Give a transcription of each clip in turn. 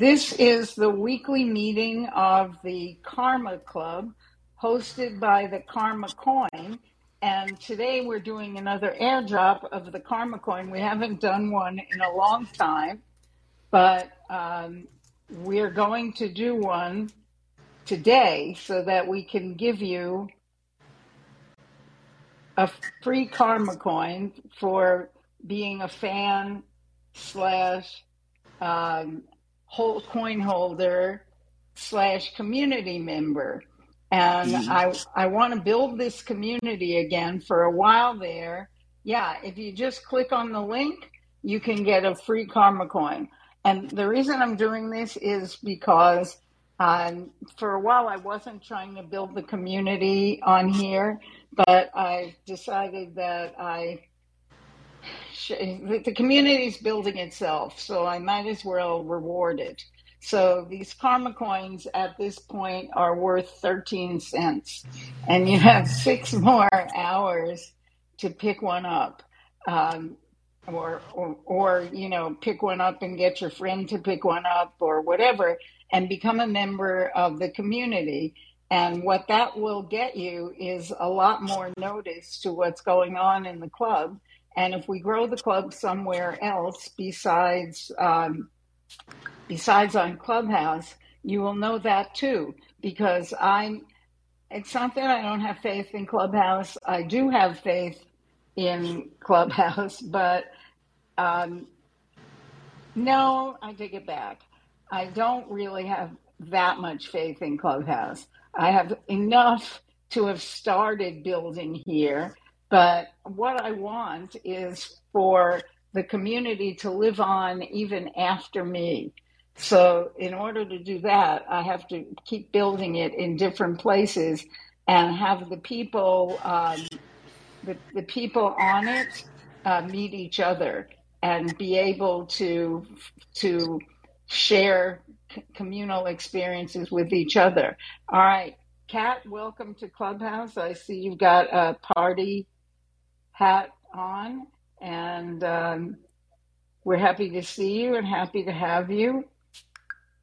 This is the weekly meeting of the Karma Club hosted by the Karma Coin. And today we're doing another airdrop of the Karma Coin. We haven't done one in a long time, but um, we're going to do one today so that we can give you a free Karma Coin for being a fan slash um, whole coin holder slash community member. And Mhm. I I want to build this community again for a while there. Yeah, if you just click on the link, you can get a free karma coin. And the reason I'm doing this is because um, for a while I wasn't trying to build the community on here, but I decided that I the community's building itself, so I might as well reward it. So these karma coins at this point are worth 13 cents, and you have six more hours to pick one up. Um, or, or, or, you know, pick one up and get your friend to pick one up or whatever, and become a member of the community. And what that will get you is a lot more notice to what's going on in the club and if we grow the club somewhere else besides um, besides on Clubhouse, you will know that too. Because I'm, it's not that I don't have faith in Clubhouse. I do have faith in Clubhouse, but um, no, I take it back. I don't really have that much faith in Clubhouse. I have enough to have started building here, but what I want is for the community to live on even after me. So, in order to do that, I have to keep building it in different places and have the people, um, the, the people on it, uh, meet each other and be able to to share c- communal experiences with each other. All right, Kat, welcome to Clubhouse. I see you've got a party hat on, and um, we're happy to see you and happy to have you.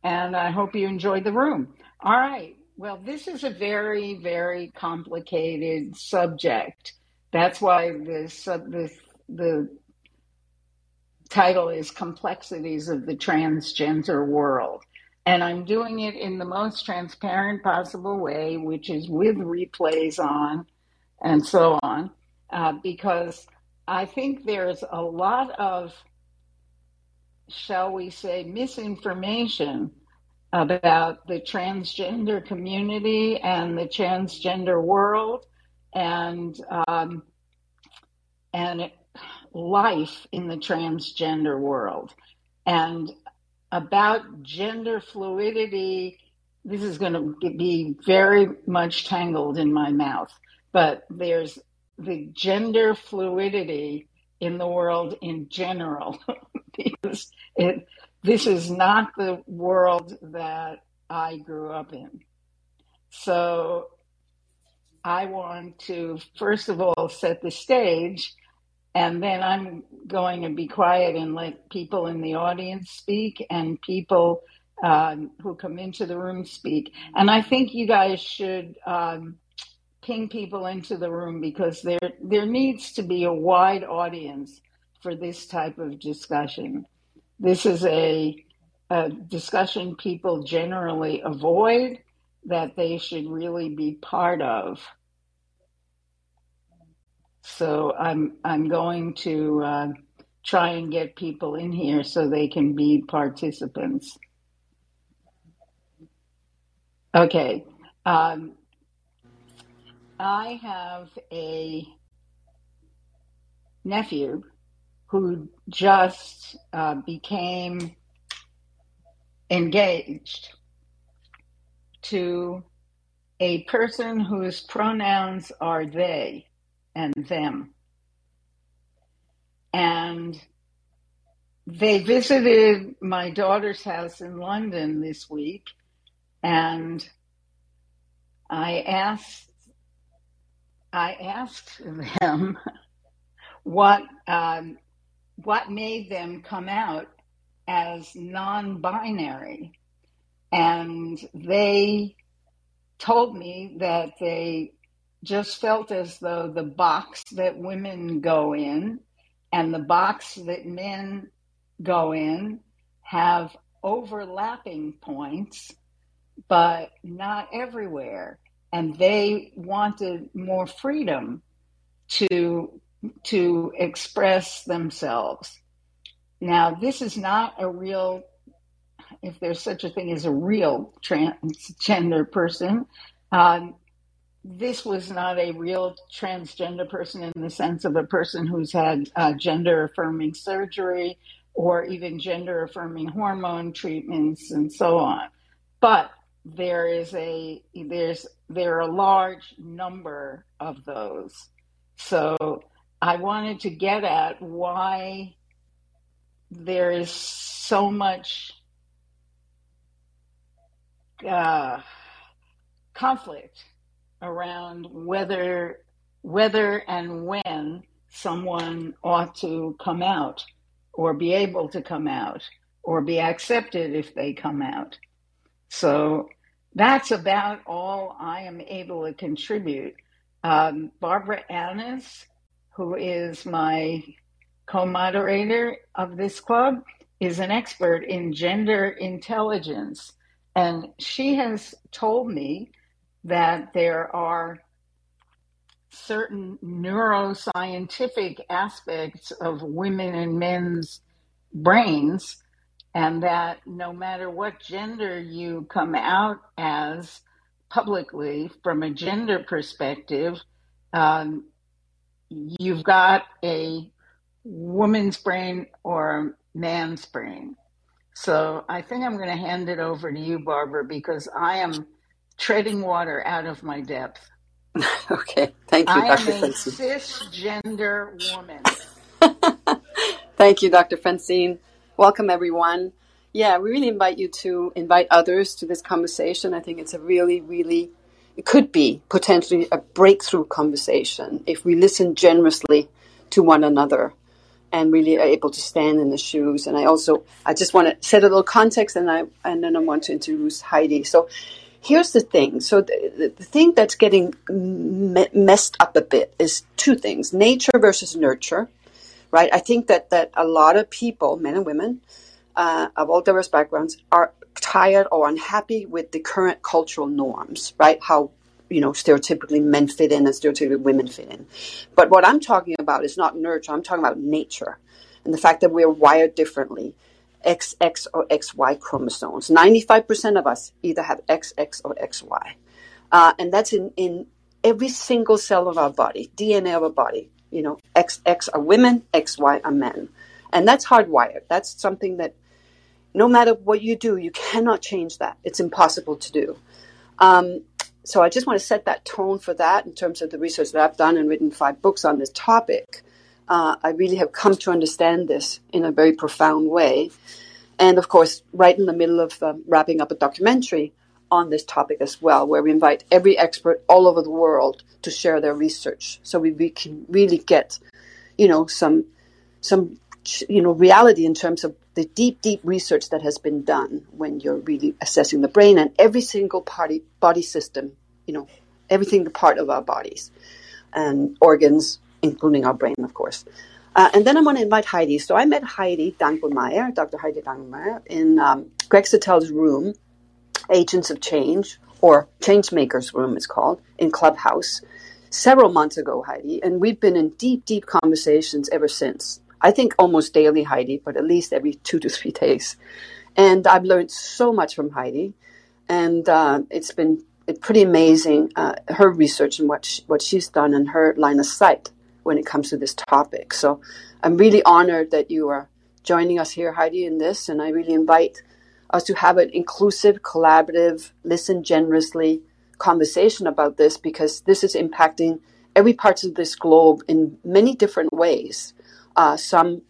And I hope you enjoyed the room. All right. Well, this is a very, very complicated subject. That's why the the the title is Complexities of the Transgender World. And I'm doing it in the most transparent possible way, which is with replays on and so on, uh, because I think there's a lot of, shall we say, misinformation about the transgender community and the transgender world and um, and life in the transgender world and about gender fluidity. This is going to be very much tangled in my mouth, but there's the gender fluidity in the world in general because it, this is not the world that I grew up in. So I want to, first of all, set the stage and then I'm going to be quiet and let people in the audience speak and people um, who come into the room speak. And I think you guys should um, ping people into the room because there there needs to be a wide audience for this type of discussion. This is a, a discussion people generally avoid that they should really be part of. So I'm I'm going to uh, try and get people in here so they can be participants. Okay. Um, I have a nephew who just uh, became engaged to a person whose pronouns are they and them. And they visited my daughter's house in London this week, and I asked I asked them what um, what made them come out as non binary. And they told me that they just felt as though the box that women go in and the box that men go in have overlapping points, but not everywhere. And they wanted more freedom to, to express themselves. Now, this is not a real, if there's such a thing as a real transgender person. Um, this was not a real transgender person in the sense of a person who's had uh, gender affirming surgery or even gender affirming hormone treatments and so on. But there is a there's there are a large number of those. So I wanted to get at why there is so much uh, conflict around whether whether and when someone ought to come out or be able to come out or be accepted if they come out. So that's about all I am able to contribute. Um, Barbara Annis, who is my co moderator of this club, is an expert in gender intelligence. And she has told me that there are certain neuroscientific aspects of women and men's brains, and that no matter what gender you come out as publicly from a gender perspective, um, you've got a woman's brain or a man's brain. So I think I'm going to hand it over to you, Barbara, because I am treading water out of my depth. okay, thank you, I Dr. am a Francine. cisgender woman. Thank you, Dr. Francine. Welcome, everyone. Yeah, we really invite you to invite others to this conversation. I think it's a really, really, it could be potentially a breakthrough conversation if we listen generously to one another and really are able to stand in the shoes. And I also, I just want to set a little context and I, and then I want to introduce Heidi. So here's the thing. So the, the thing that's getting me- messed up a bit is two things: nature versus nurture. Right? I think that that a lot of people, men and women, uh, of all diverse backgrounds, are tired or unhappy with the current cultural norms. Right? How you know stereotypically men fit in and stereotypically women fit in. But what I'm talking about is not nurture. I'm talking about nature and the fact that we're wired differently XX or XY chromosomes. 95% of us either have XX or XY. Uh, and that's in, in every single cell of our body, DNA of our body. You know, XX are women, XY are men. And that's hardwired. That's something that no matter what you do, you cannot change that. It's impossible to do. Um, so I just want to set that tone for that in terms of the research that I've done and written five books on this topic. Uh, I really have come to understand this in a very profound way. And of course, right in the middle of um, wrapping up a documentary on this topic as well, where we invite every expert all over the world to share their research, so we, we can really get, you know, some some you know reality in terms of the deep, deep research that has been done when you're really assessing the brain and every single body body system, you know, everything the part of our bodies and organs, including our brain, of course. Uh, and then I'm going to invite Heidi. So I met Heidi Dangelmaier, Dr. Heidi Dangelmaier, in um, Greg Satell's room, Agents of Change, or Changemakers Room, it's called, in Clubhouse, several months ago, Heidi. And we've been in deep, deep conversations ever since. I think almost daily, Heidi, but at least every two to three days. And I've learned so much from Heidi. And uh, it's been pretty amazing, uh, her research and what, she, what she's done and her line of sight when it comes to this topic. So I'm really honored that you are joining us here, Heidi, in this. And I really invite us to have an inclusive, collaborative, listen generously conversation about this because this is impacting every part of this globe in many different ways. Uh, some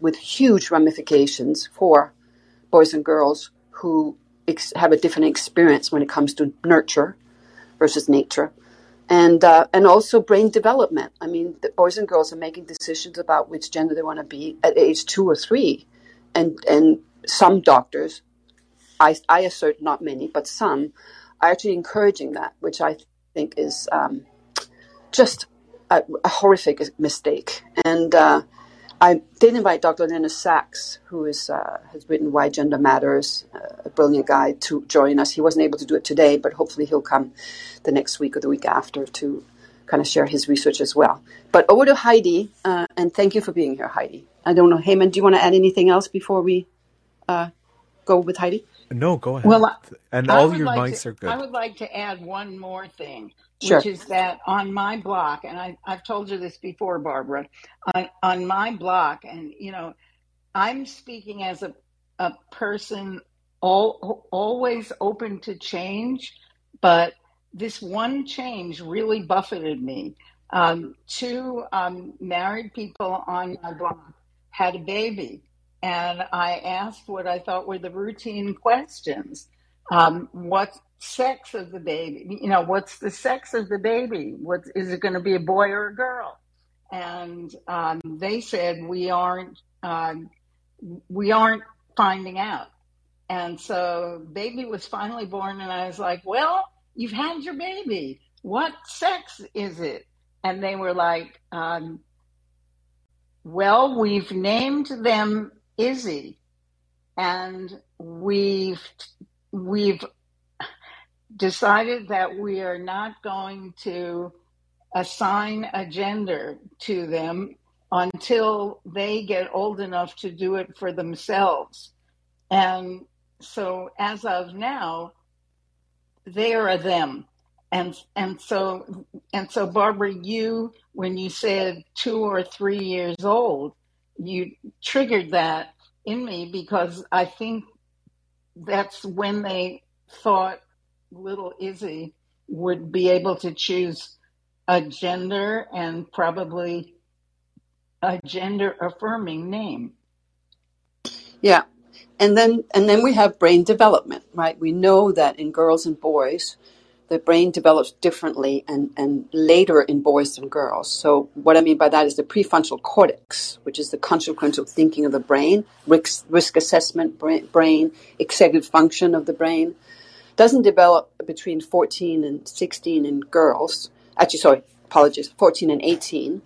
with huge ramifications for boys and girls who ex- have a different experience when it comes to nurture versus nature and uh, and also brain development. I mean, the boys and girls are making decisions about which gender they want to be at age two or three, and and some doctors, I, I assert not many, but some, are actually encouraging that, which I think is um, just a, a, horrific mistake. And uh, I did invite Dr. Linus Sax, who is, uh, has written Why Gender Matters, uh, a brilliant guy, to join us. He wasn't able to do it today, but hopefully he'll come the next week or the week after to kind of share his research as well. But over to Heidi, uh, and thank you for being here, Heidi. I don't know, Heyman, do you want to add anything else before we uh, go with Heidi? No, go ahead. Well, and all your like mics to, are good. I would like to add one more thing, Sure. which is that on my block, and I, I've told you this before, Barbara, on, on my block, and you know, I'm speaking as a, a person all, always open to change, but this one change really buffeted me. Um, two um, married people on my block had a baby, and I asked what I thought were the routine questions. Um, what sex of the baby? You know, what's the sex of the baby? What is it going to be a boy or a girl? And um, they said we aren't um, we aren't finding out. And so baby was finally born, and I was like, well, you've had your baby. What sex is it? And they were like, um, well, we've named them Izzy, and we've we've decided that we are not going to assign a gender to them until they get old enough to do it for themselves. And so as of now, they are them. And and so and so Barbara, you when you said two or three years old, you triggered that in me because I think that's when they thought little Izzy would be able to choose a gender and probably a gender affirming name. Yeah. And then and then we have brain development, right? We know that in girls and boys, the brain develops differently and, and later in boys than girls. So what I mean by that is the prefrontal cortex, which is the consequential thinking of the brain, risk, risk assessment brain, brain, executive function of the brain, doesn't develop between 14 and 16 in girls. Actually, sorry, apologies, 14 and 18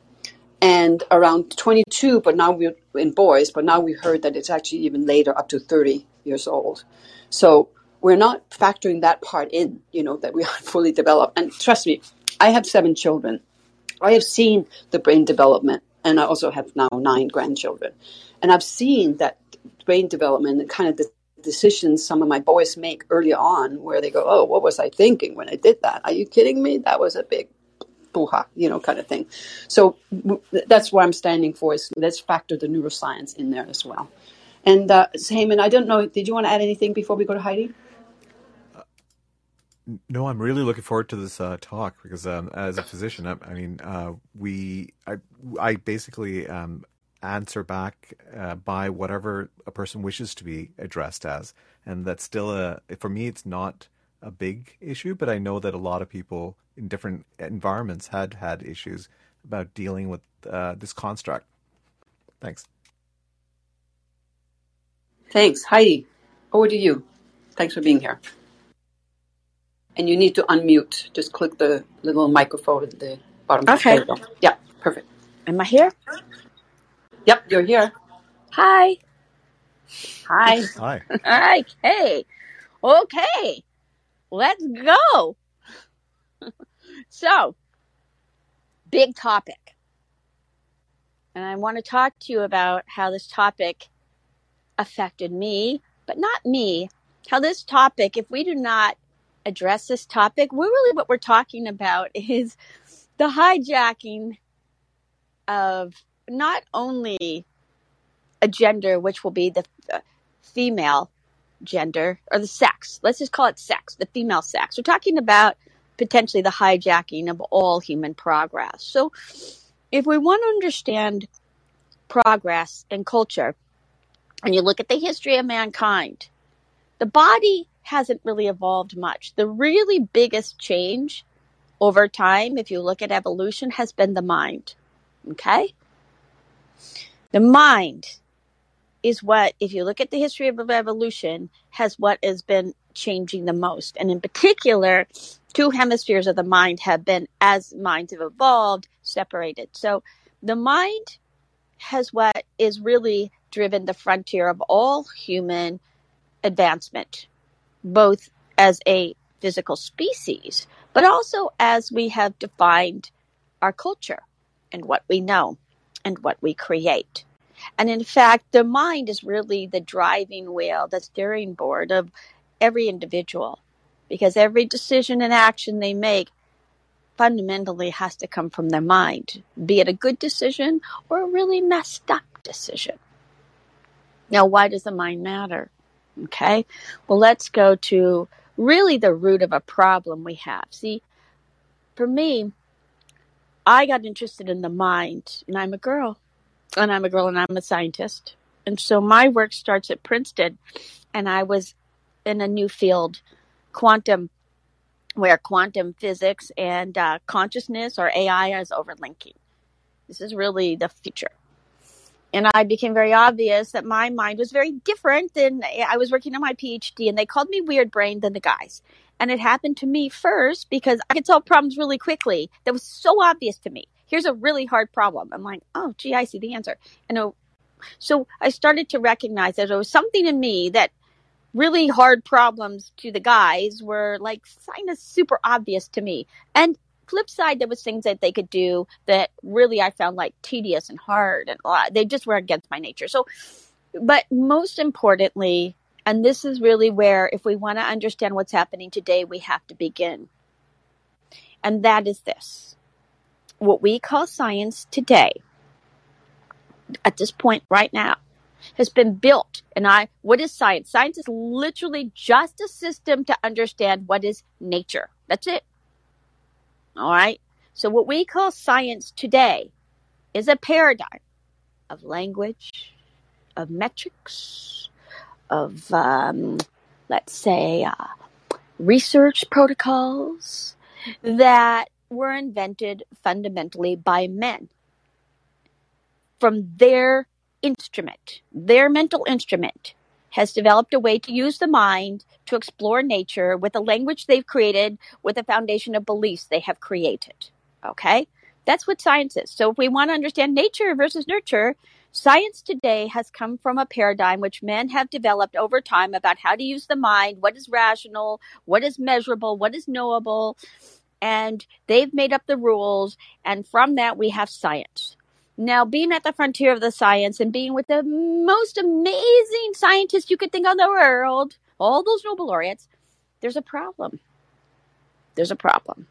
and around 22 but now we're in boys but now we heard that it's actually even later up to 30 years old so we're not factoring that part in you know that we aren't fully developed and trust me i have seven children i have seen the brain development and i also have now nine grandchildren and i've seen that brain development and kind of the decisions some of my boys make early on where they go oh what was i thinking when i did that are you kidding me that was a big boo-ha, you know, kind of thing. So that's what I'm standing for. Is let's factor the neuroscience in there as well. And uh, Heyman, I don't know. Did you want to add anything before we go to Heidi? No, I'm really looking forward to this uh, talk because um, as a physician, I, I mean, uh, we, I, I basically um, answer back uh, by whatever a person wishes to be addressed as, and that's still a for me. It's not a big issue, but I know that a lot of people in different environments had had issues about dealing with uh, this construct. Thanks. Thanks, Heidi. Over to you. Thanks for being here. And you need to unmute. Just click the little microphone at the bottom. Okay. There you go. Yeah, perfect. Am I here? Yep, you're here. Hi. Hi. Hi. Okay. Okay. Let's go. so, big topic. And I want to talk to you about how this topic affected me, but not me. How this topic, if we do not address this topic, we're really what we're talking about is the hijacking of not only a gender, which will be the uh, female gender or the sex. Let's just call it sex, the female sex. We're talking about potentially the hijacking of all human progress. So, if we want to understand progress and culture, and you look at the history of mankind, the body hasn't really evolved much. The really biggest change over time, if you look at evolution, has been the mind. Okay? The mind is what, if you look at the history of evolution, has what has been changing the most. And in particular, two hemispheres of the mind have been, as minds have evolved, separated. So the mind has what is really driven the frontier of all human advancement, both as a physical species, but also as we have defined our culture and what we know and what we create. And in fact, the mind is really the driving wheel, the steering board of every individual, because every decision and action they make fundamentally has to come from their mind, be it a good decision or a really messed up decision. Now, why does the mind matter? Okay, well, let's go to really the root of a problem we have. See, for me, I got interested in the mind, and I'm a girl, and I'm a girl, and I'm a scientist. And so my work starts at Princeton, and I was in a new field, quantum, where quantum physics and uh, consciousness or AI is overlinking. This is really the future. And I became very obvious that my mind was very different than I was working on my PhD, and they called me weird brain than the guys. And it happened to me first because I could solve problems really quickly. That was so obvious to me. Here's a really hard problem. I'm like, oh, gee, I see the answer. And uh, so I started to recognize that there was something in me that really hard problems to the guys were like kind of super obvious to me. And flip side, there was things that they could do that really I found like tedious and hard and a lot. They just were against my nature. So, but most importantly, and this is really where, if we want to understand what's happening today, we have to begin. And that is this what we call science today, at this point right now, has been built. And I, what is science? Science is literally just a system to understand what is nature. That's it. All right. So what we call science today is a paradigm of language, of metrics, of, um, let's say, uh, research protocols that were invented fundamentally by men from their instrument, their mental instrument, has developed a way to use the mind to explore nature with a language they've created, with a foundation of beliefs they have created. Okay? That's what science is. So if we want to understand nature versus nurture, science today has come from a paradigm which men have developed over time about how to use the mind, what is rational, what is measurable, what is knowable, and they've made up the rules. And from that, we have science. Now, being at the frontier of the science and being with the most amazing scientists you could think of in the world, all those Nobel laureates, there's a problem. There's a problem.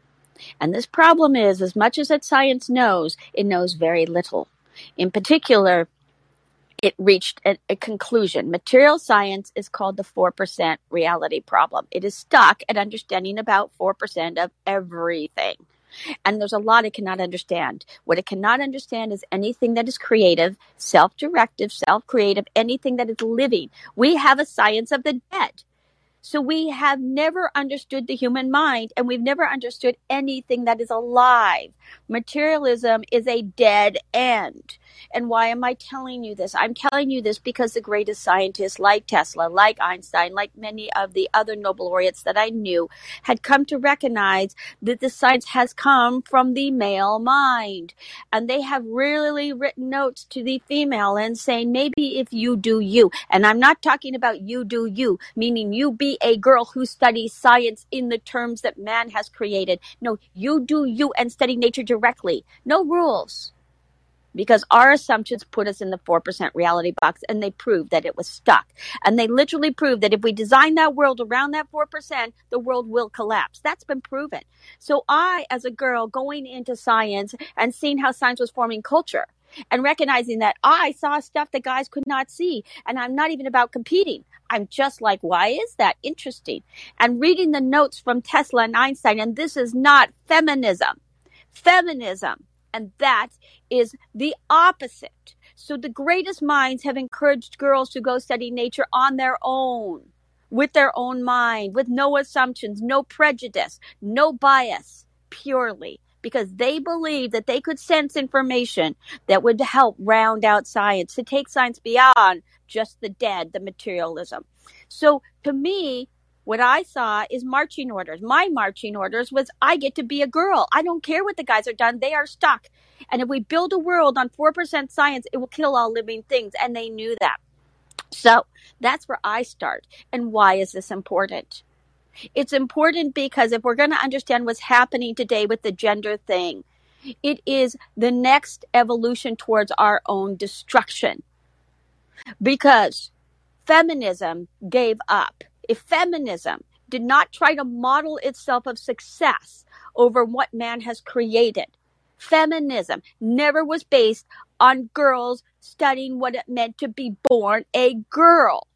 And this problem is as much as that science knows, it knows very little. In particular, it reached a, a, conclusion. Material science is called the 4% reality problem. It is stuck at understanding about 4% of everything. And there's a lot it cannot understand. What it cannot understand is anything that is creative, self directive, self creative, anything that is living. We have a science of the dead. So we have never understood the human mind and we've never understood anything that is alive. Materialism is a dead end. And why am I telling you this? I'm telling you this because the greatest scientists like Tesla, like Einstein, like many of the other Nobel laureates that I knew had come to recognize that the science has come from the male mind. And they have really written notes to the female and saying, maybe if you do you, and I'm not talking about you do you, meaning you be a girl who studies science in the terms that man has created. No, you do you and study nature directly. No rules. Because our assumptions put us in the 4% reality box and they proved that it was stuck. And they literally proved that if we design that world around that 4%, the world will collapse. That's been proven. So I, as a girl going into science and seeing how science was forming culture, and recognizing that I saw stuff that guys could not see. And I'm not even about competing. I'm just like, why is that interesting? And reading the notes from Tesla and Einstein, and this is not feminism. Feminism. And that is the opposite. So the greatest minds have encouraged girls to go study nature on their own, with their own mind, with no assumptions, no prejudice, no bias, purely because they believe that they could sense information that would help round out science, to take science beyond just the dead, the materialism. So to me, what I saw is marching orders. My marching orders was I get to be a girl. I don't care what the guys are done. They are stuck. And if we build a world on 4% science, it will kill all living things. And they knew that. So that's where I start. And why is this important? It's important because if we're going to understand what's happening today with the gender thing, it is the next evolution towards our own destruction. Because feminism gave up. If feminism did not try to model itself of success over what man has created, feminism never was based on girls studying what it meant to be born a girl.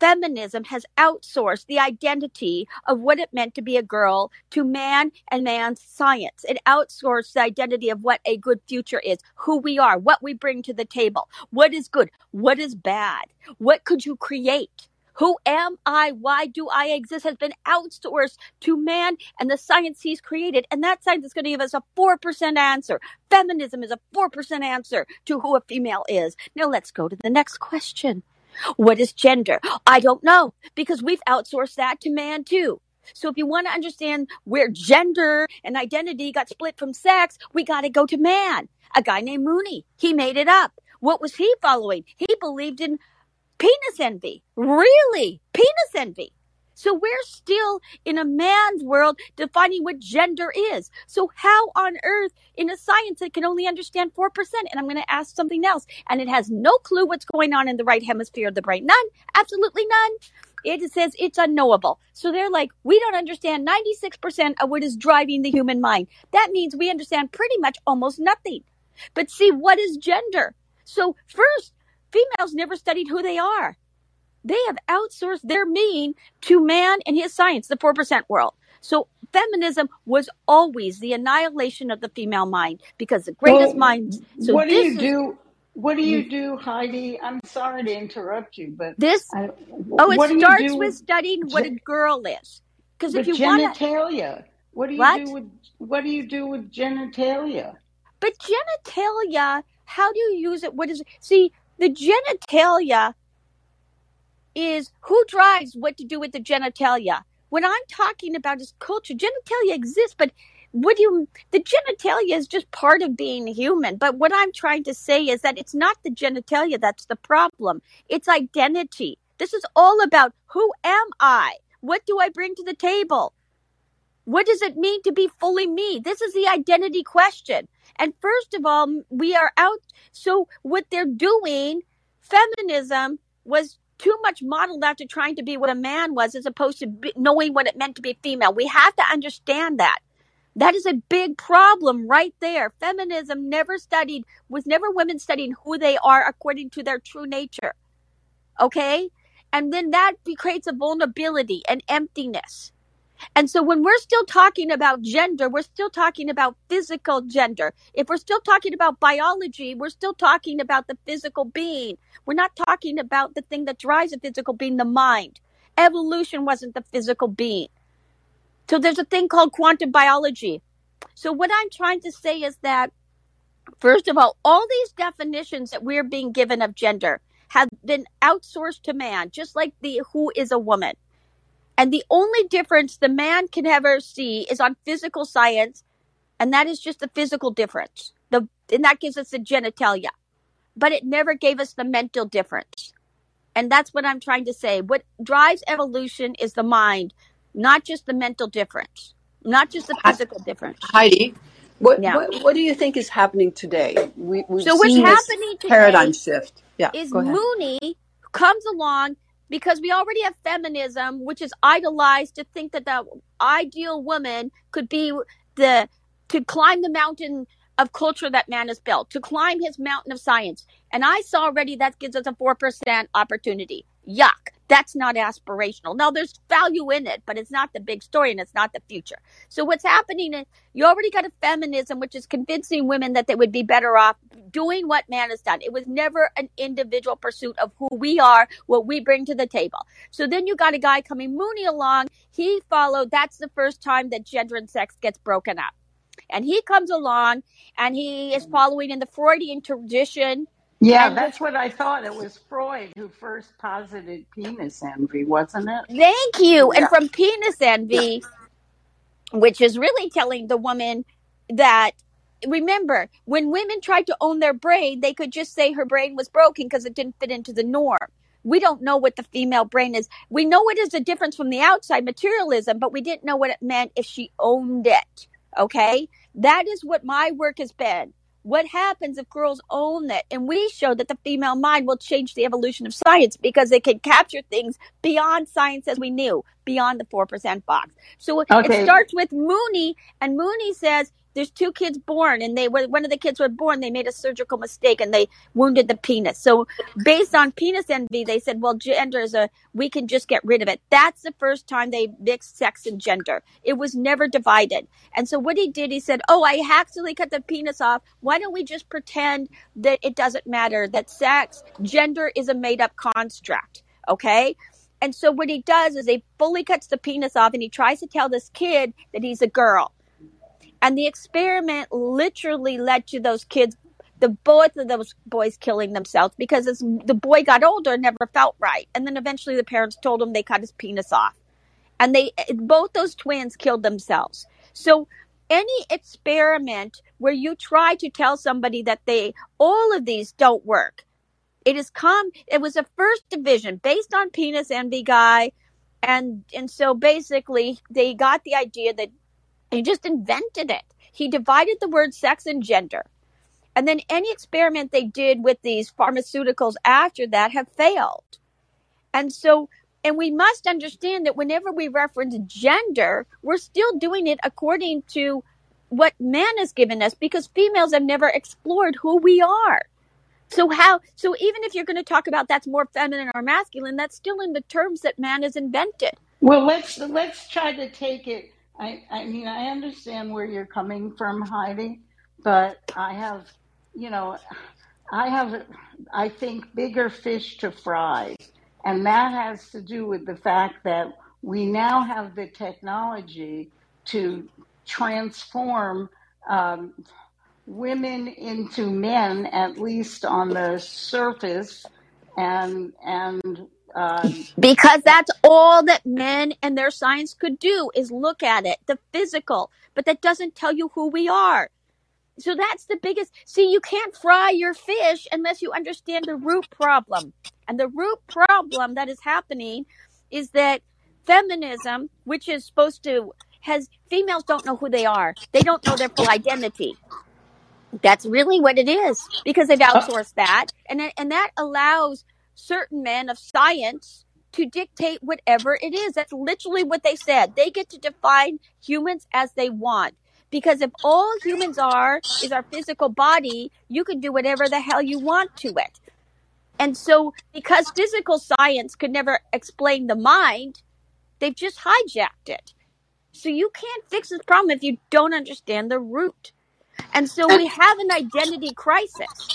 Feminism has outsourced the identity of what it meant to be a girl to man and man's science. It outsourced the identity of what a good future is, who we are, what we bring to the table, what is good, what is bad, what could you create. Who am I? Why do I exist? Has been outsourced to man and the science he's created. And that science is going to give us a 4% answer. Feminism is a 4% answer to who a female is. Now let's go to the next question. What is gender? I don't know because we've outsourced that to man too. So if you want to understand where gender and identity got split from sex, we got to go to man. A guy named Mooney. He made it up. What was he following? He believed in penis envy. Really? Penis envy. So we're still in a man's world defining what gender is. So how on earth in a science that can only understand 4%? And I'm going to ask something else. And it has no clue what's going on in the right hemisphere of the brain. None. Absolutely none. It says it's unknowable. So they're like, we don't understand 96% of what is driving the human mind. That means we understand pretty much almost nothing. But see, what is gender? So first, females never studied who they are. They have outsourced their meaning to man and his science, the 4% world. So feminism was always the annihilation of the female mind because the greatest Well, mind. So what do you is do? What do you mm. do, Heidi? I'm sorry to interrupt you, but this. I, Oh, it what do you starts with studying what a girl is. Because if you want to, genitalia? What do you what? do with what do you do with genitalia? But genitalia, how do you use it? What is it? See, the genitalia is who drives what to do with the genitalia. What I'm talking about is culture. Genitalia exists, but what you, the genitalia is just part of being human. But what I'm trying to say is that it's not the genitalia that's the problem. It's identity. This is all about who am I? What do I bring to the table? What does it mean to be fully me? This is the identity question. And first of all, we are out. So what they're doing, feminism was too much modeled after trying to be what a man was as opposed to be, knowing what it meant to be female. We have to understand that. That is a big problem right there. Feminism never studied, was never women studying who they are according to their true nature. Okay? And then that creates a vulnerability and emptiness. And so when we're still talking about gender, we're still talking about physical gender. If we're still talking about biology, we're still talking about the physical being. We're not talking about the thing that drives a physical being, the mind. Evolution wasn't the physical being. So there's a thing called quantum biology. So what I'm trying to say is that First of all, all these definitions that we're being given of gender have been outsourced to man, just like the who is a woman. And the only difference the man can ever see is on physical science, and that is just the physical difference. The and that gives us the genitalia. But it never gave us the mental difference. And that's what I'm trying to say. What drives evolution is the mind, not just the mental difference, not just the physical difference. Heidi, what, Yeah. what what do you think is happening today? We we've So what's seen this happening paradigm shift. Yeah, is go ahead. Mooney comes along because we already have feminism, which is idolized to think that the ideal woman could be the to climb the mountain of culture that man has built, to climb his mountain of science. And I saw already that gives us a four percent opportunity. Yuck. That's not aspirational. Now there's value in it, but it's not the big story and it's not the future. So what's happening is you already got a feminism which is convincing women that they would be better off doing what man has done. It was never an individual pursuit of who we are, what we bring to the table. So then you got a guy coming Mooney along. He followed. That's the first time that gender and sex gets broken up. And he comes along and he is following in the Freudian tradition. Yeah, And that's what I thought. It was Freud who first posited penis envy, wasn't it? thank you. And Yeah. from penis envy, which is really telling the woman that remember when women tried to own their brain they could just say her brain was broken because it didn't fit into the norm we don't know what the female brain is we know it is a difference from the outside materialism but we didn't know what it meant if she owned it okay that is what my work has been what happens if girls own it and we show that the female mind will change the evolution of science because it can capture things beyond science as we knew beyond the 4% box. So it starts with Mooney, and Mooney says there's two kids born, and they were one of the kids were born. They made a surgical mistake, and they wounded the penis. So, based on penis envy, they said, well, gender is a we can just get rid of it. That's the first time they mixed sex and gender. It was never divided. And so, what he did, he said, oh, I accidentally cut the penis off. Why don't we just pretend that it doesn't matter? That sex, gender is a made up construct. Okay. And so what he does is he fully cuts the penis off and he tries to tell this kid that he's a girl. And the experiment literally led to those kids, the both of those boys killing themselves because as the boy got older, never felt right. And then eventually the parents told him they cut his penis off. And they both those twins killed themselves. So any experiment where you try to tell somebody that they all of these don't work it has come it was a first division based on penis envy guy and and so basically they got the idea that he just invented it he divided the word sex and gender and then any experiment they did with these pharmaceuticals after that have failed and so and we must understand that whenever we reference gender we're still doing it according to what man has given us because females have never explored who we are so how so even if you're going to talk about that's more feminine or masculine, that's still in the terms that man has invented. Well, let's let's try to take it. I I mean, I understand where you're coming from, Heidi, but I have, you know, I have, I think, bigger fish to fry, and that has to do with the fact that we now have the technology to transform. Um, women into men, at least on the surface, and and uh, Because that's all that men and their science could do is look at it, the physical, but that doesn't tell you who we are. So that's the biggest. See, you can't fry your fish unless you understand the root problem. And the root problem that is happening is that feminism, which is supposed to, has females don't know who they are. They don't know their full identity. That's really what it is because they've uh, outsourced that, and and that allows certain men of science to dictate whatever it is. That's literally what they said. They get to define humans as they want. Because if all humans are is our physical body, you can do whatever the hell you want to it. And so, because physical science could never explain the mind, they've just hijacked it. So you can't fix this problem if you don't understand the root. And so we have an identity crisis.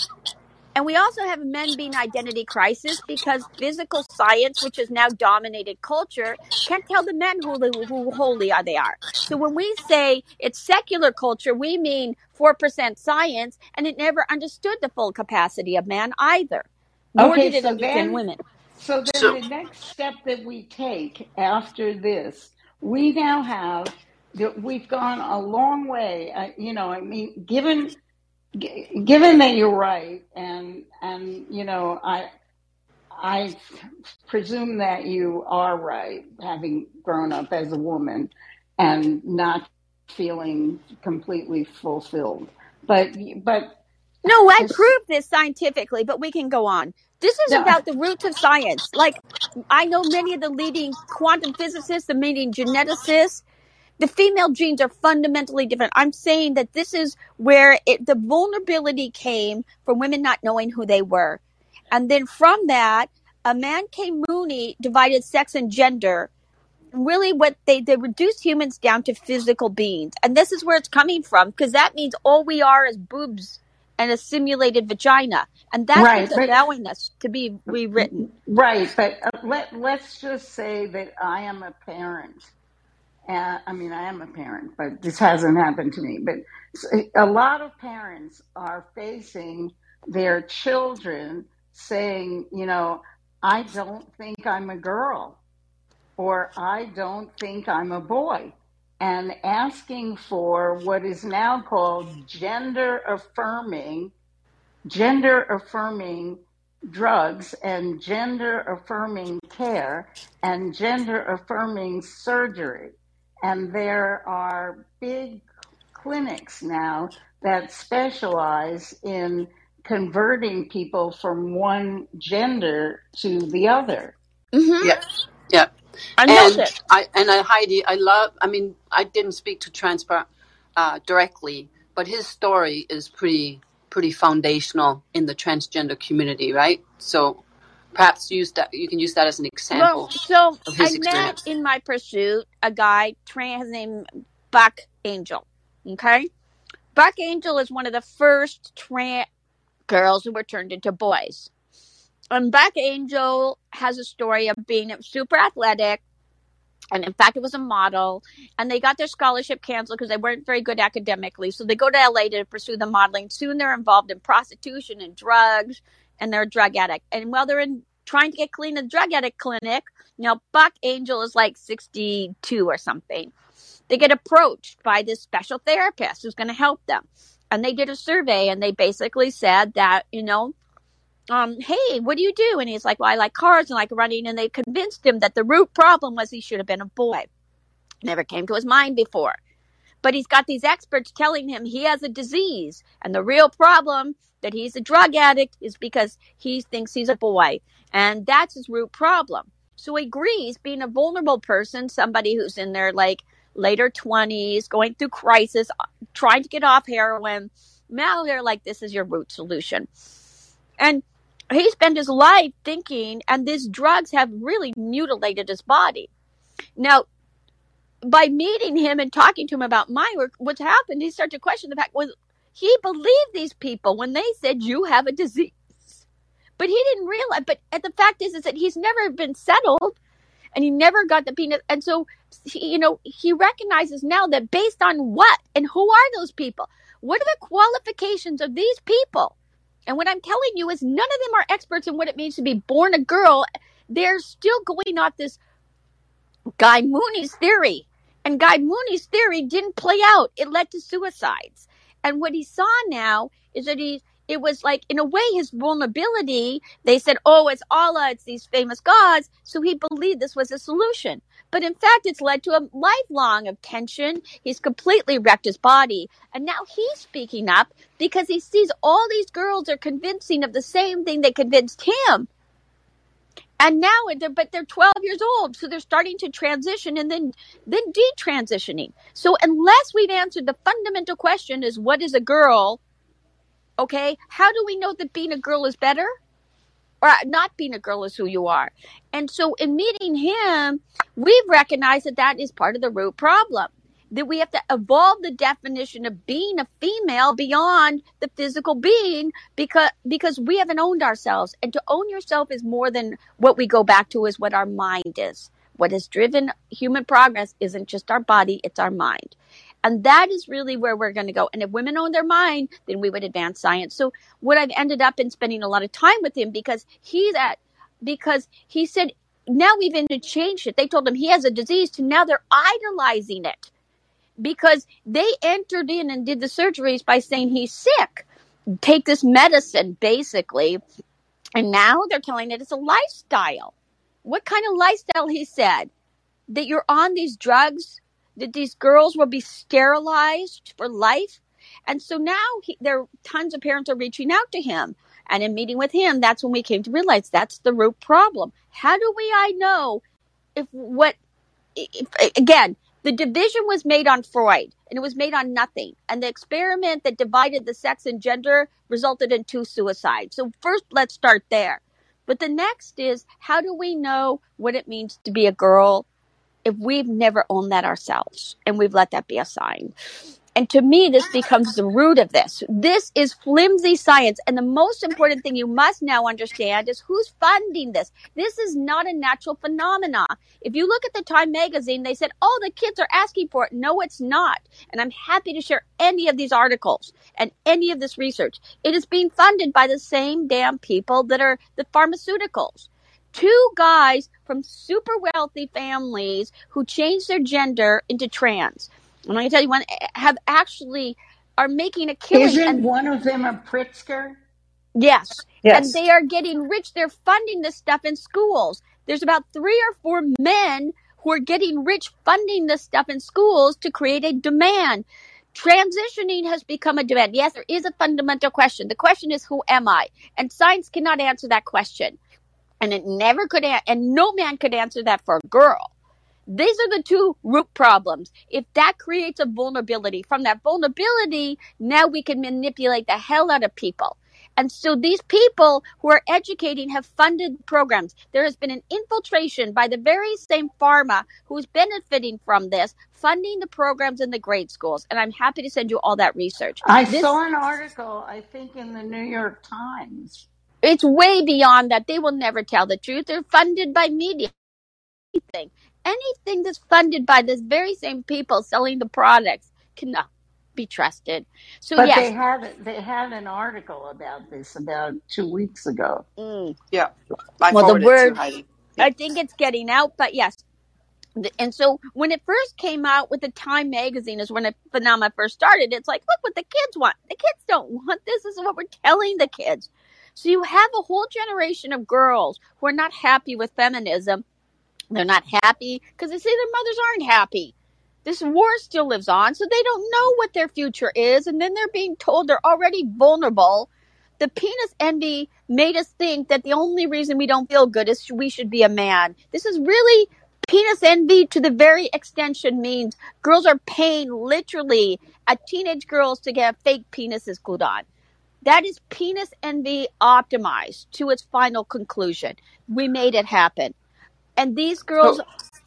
And we also have men being identity crisis because physical science, which has now dominated culture, can't tell the men who, who holy are they are. So when we say it's secular culture, we mean 4% science, and it never understood the full capacity of man either. Nor okay. did it So understand then, women. so then So, the next step that we take after this, we now have that we've gone a long way. Uh, you know, I mean, given g- given that you're right, and and you know, I I presume that you are right, having grown up as a woman and not feeling completely fulfilled. But but No, I proved this scientifically, but we can go on. This is no, about the roots of science. Like, I know many of the leading quantum physicists, the leading geneticists, the female genes are fundamentally different. I'm saying that this is where it, the vulnerability came from women not knowing who they were. And then from that, a man came Mooney divided sex and gender. Really, what they, they reduced humans down to physical beings. And this is where it's coming from, because that means all we are is boobs and a simulated vagina. And that's right, what's allowing us to be rewritten. right, but uh, let let's just say that I am a parent And I mean, I am a parent, but this hasn't happened to me. But a lot of parents are facing their children saying, you know, I don't think I'm a girl or I don't think I'm a boy. And asking for what is now called gender affirming gender affirming drugs and gender affirming care and gender affirming surgery. And there are big clinics now that specialize in converting people from one gender to the other. Mm-hmm. Yeah, yeah. I know And it. I and I, Heidi, I love. I mean, I didn't speak to Transpar uh, directly, but his story is pretty pretty foundational in the transgender community, right? So perhaps use that. You can use that as an example Well, so of I his met in my pursuit a guy, train his name Buck Angel. Okay, Buck Angel is one of the first trans girls who were turned into boys. And Buck Angel has a story of being super athletic, and in fact, it was a model. And they got their scholarship canceled because they weren't very good academically. So they go to LA to pursue the modeling. Soon they're involved in prostitution and drugs, and they're a drug addict. And while they're in trying to get clean in the drug addict clinic, you now Buck Angel is like 62 or something. They get approached by this special therapist who's going to help them. And they did a survey, and they basically said that, you know, um, hey, what do you do? And he's like, well, I like cars and like running. And they convinced him that the root problem was he should have been a boy. Never came to his mind before. But he's got these experts telling him he has a disease. And the real problem that he's a drug addict is because he thinks he's a boy. And that's his root problem. So he agrees, being a vulnerable person, somebody who's in their like later 20s, going through crisis, trying to get off heroin. Now they're like, this is your root solution. And he spent his life thinking, and these drugs have really mutilated his body. Now, by meeting him and talking to him about my work, what's happened, he started to question the fact was he believed these people when they said you have a disease. But he didn't realize but the fact is is that he's never been settled and he never got the penis and so he, you know he recognizes now that based on what and who are those people? What are the qualifications of these people? And what i'm telling you is none of them are experts in what it means to be born a girl. They're still going off this guy mooney's theory and guy mooney's theory didn't play out. It led to suicides and what he saw now is that he it was like in a way his vulnerability. They said oh it's allah it's these famous gods. So he believed this was a solution. But in fact it's led to a lifelong of tension. He's completely wrecked his body. And now he's speaking up because he sees all these girls are convincing of the same thing they convinced him and now they're, but they're 12 years old so they're starting to transition and then then detransitioning. So unless we've answered the fundamental question is what is a girl? Okay how do we know that being a girl is better? Or uh, not being a girl is who you are. And so in meeting him we've recognized that that is part of the root problem that we have to evolve the definition of being a female beyond the physical being because because we haven't owned ourselves and to own yourself is more than what we go back to is what our mind is what has driven human progress isn't just our body it's our mind and that is really where we're going to go. And if women own their mind, then we would advance science. So what I've ended up in spending a lot of time with him because he's at, because he said, now we've even it. They told him he has a disease to now they're idolizing it because they entered in and did the surgeries by saying he's sick. Take this medicine, basically. And now they're telling it it's a lifestyle. What kind of lifestyle, he said? That you're on these drugs that these girls will be sterilized for life. And so now he, there tons of parents are reaching out to him. And in meeting with him, that's when we came to realize that's the root problem. How do we I know if what if, again, the division was made on Freud and it was made on nothing. And the experiment that divided the sex and gender resulted in two suicides. So first let's start there. But the next is how do we know what it means to be a girl if we've never owned that ourselves and we've let that be a sign. And to me, this becomes the root of this. This is flimsy science. And the most important thing you must now understand is who's funding this. This is not a natural phenomenon. If you look at the Time magazine, they said, oh, the kids are asking for it. No, it's not. And I'm happy to share any of these articles and any of this research. It is being funded by the same damn people that are the pharmaceuticals two guys from super wealthy families who changed their gender into trans. I'm going to tell you one have actually are making a killing. Isn't and, one of them a Pritzker? yes, Yes. and they are getting rich. They're funding this stuff in schools. There's about three or four men who are getting rich funding this stuff in schools to create a demand. Transitioning has become a demand. Yes, there is a fundamental question. The question is, who am I? And science cannot answer that question. And it never could, a- and no man could answer that for a girl. These are the two root problems. If that creates a vulnerability, from that vulnerability, now we can manipulate the hell out of people. And so these people who are educating have funded programs. There has been an infiltration by the very same pharma who's benefiting from this, funding the programs in the grade schools. And I'm happy to send you all that research. I This- saw an article, I think, in the New York Times. it's way beyond that. They will never tell the truth. They're funded by media. Anything, anything that's funded by this very same people selling the products cannot be trusted. So But yes, they had they had an article about this about two weeks ago. mm, Yeah. I Well, the word- to Heidi. I think it's getting out. But yes. And so when it first came out with the Time magazine is when the phenomena first started. It's like, look what the kids want. The kids don't want this. This is what we're telling the kids. So you have a whole generation of girls who are not happy with feminism. They're not happy because they say their mothers aren't happy. This war still lives on, so they don't know what their future is, and then they're being told they're already vulnerable. The penis envy made us think that the only reason we don't feel good is we should be a man. This is really penis envy to the very extension means girls are paying literally at teenage girls to get fake penises glued on. That is penis envy optimized to its final conclusion. We made it happen. And these girls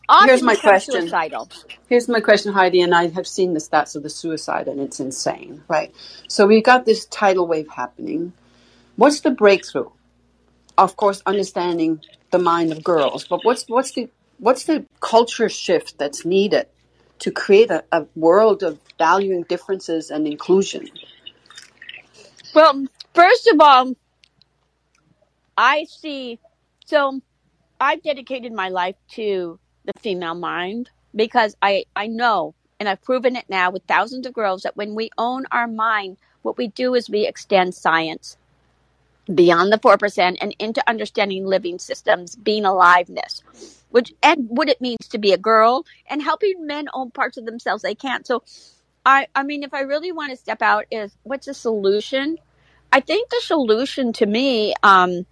often here's my question. suicidal. Here's my question, Heidi, and I have seen the stats of the suicide, and it's insane, right? So we've got this tidal wave happening. What's the breakthrough? Of course, understanding the mind of girls, but what's what's the what's the culture shift that's needed to create a, a world of valuing differences and inclusion? Well, first of all, I see. So I've dedicated my life to the female mind because I, I know, and I've proven it now with thousands of girls, that when we own our mind, what we do is we extend science beyond the 4% and into understanding living systems, being aliveness, which, and what it means to be a girl and helping men own parts of themselves they can't. So I, I mean, if I really want to step out is what's the solution? I think the solution to me, um,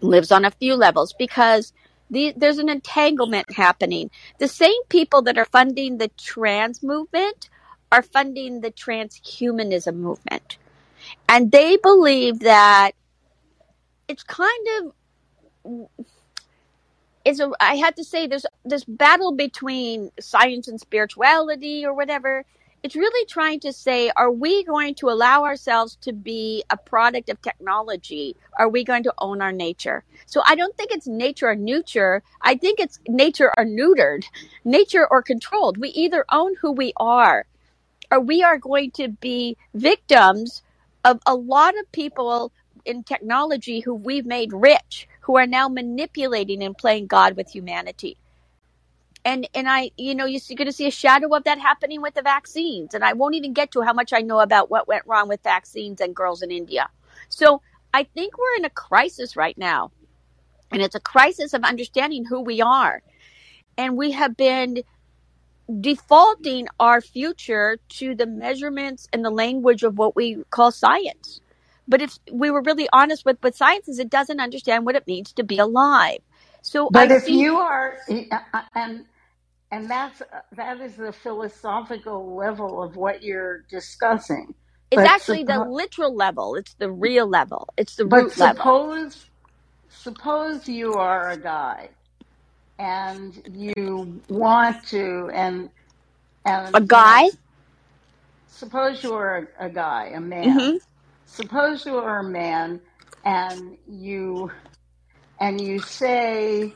lives on a few levels because the, there's an entanglement happening. The same people that are funding the trans movement are funding the transhumanism movement. And they believe that it's kind of is a I had to say there's this battle between science and spirituality or whatever. It's really trying to say, are we going to allow ourselves to be a product of technology? Are we going to own our nature? So I don't think it's nature or nurture. I think it's nature or neutered, nature or controlled. We either own who we are or we are going to be victims of a lot of people in technology who we've made rich, who are now manipulating and playing God with humanity. And and I, you know, you're going to see a shadow of that happening with the vaccines. And I won't even get to how much I know about what went wrong with vaccines and girls in India. So I think we're in a crisis right now. And it's a crisis of understanding who we are. And we have been defaulting our future to the measurements and the language of what we call science. But if we were really honest with what science is, it doesn't understand what it means to be alive. So But I if see you are, and and that's that is the philosophical level of what you're discussing. it's But actually the suppo- literal level. It's the real level. It's the but root level. suppose suppose you are a guy and you want to and A and you know guy? suppose you are a, a guy, a hmm man. Suppose you are a man, and you and you say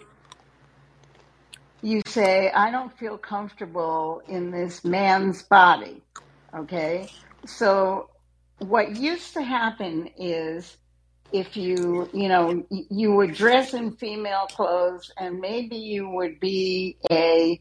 you say I don't feel comfortable in this man's body. Okay, so what used to happen is if you you know you would dress in female clothes and maybe you would be a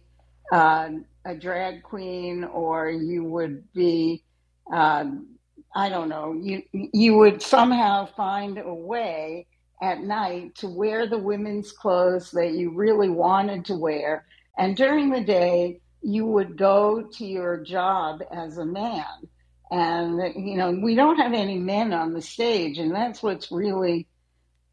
uh, a drag queen or you would be um, I don't know you you would somehow find a way at night to wear the women's clothes that you really wanted to wear. And during the day you would go to your job as a man. And you know we don't have any men on the stage and that's what's really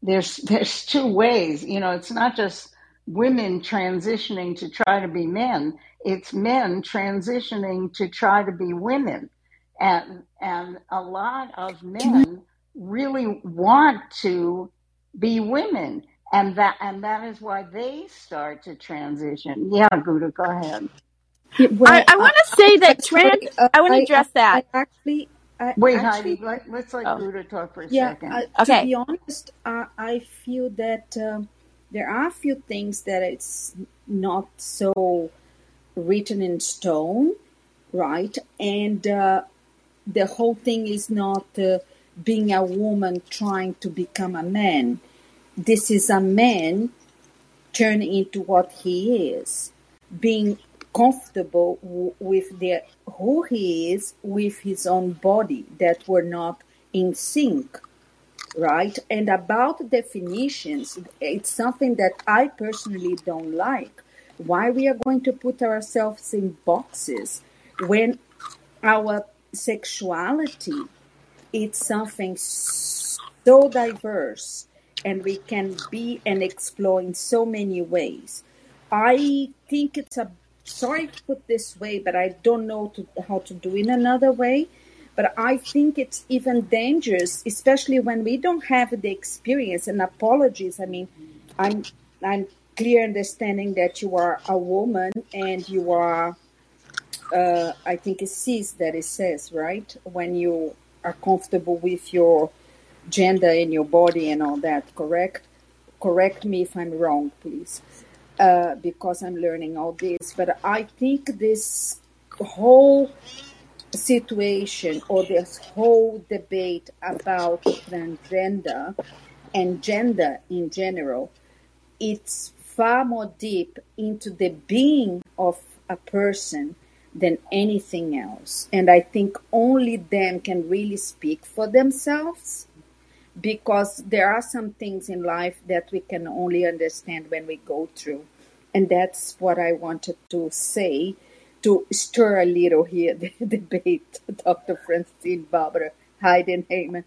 there's there's two ways. You know it's not just women transitioning to try to be men. It's men transitioning to try to be women. And and a lot of mm-hmm. men really want to be women and that and that is why they start to transition yeah Gouda, go ahead Yeah, I, well, I I, want to say that trans. Uh, I want to I, I address that. I actually I wait heidi actually let, let's let Oh, Gouda talk for a yeah. second Uh, to be honest, I I feel that um, there are a few things that it's not so written in stone, right? And uh, the whole thing is not uh, being a woman trying to become a man. This is a man turning into what he is, being comfortable w- with the who he is with his own body that were not in sync, right? And about definitions, it's something that I personally don't like. Why we are going to put ourselves in boxes when our sexuality it's something so diverse and we can be and explore in so many ways. I think it's a sorry to put this way, but I don't know to, how to do in another way. But I think it's even dangerous, especially when we don't have the experience. And apologies, I mean, I'm I'm clear understanding that you are a woman and you are uh, I think it's cis that it says, right? When you are comfortable with your gender and your body and all that, correct? Correct me if I'm wrong, please, uh, because I'm learning all this. But I think this whole situation or this whole debate about transgender and gender in general it's far more deep into the being of a person than anything else. And I think only them can really speak for themselves because there are some things in life that we can only understand when we go through. And that's what I wanted to say to stir a little here the debate, Dr. Francine Barbara Hayden Heyman.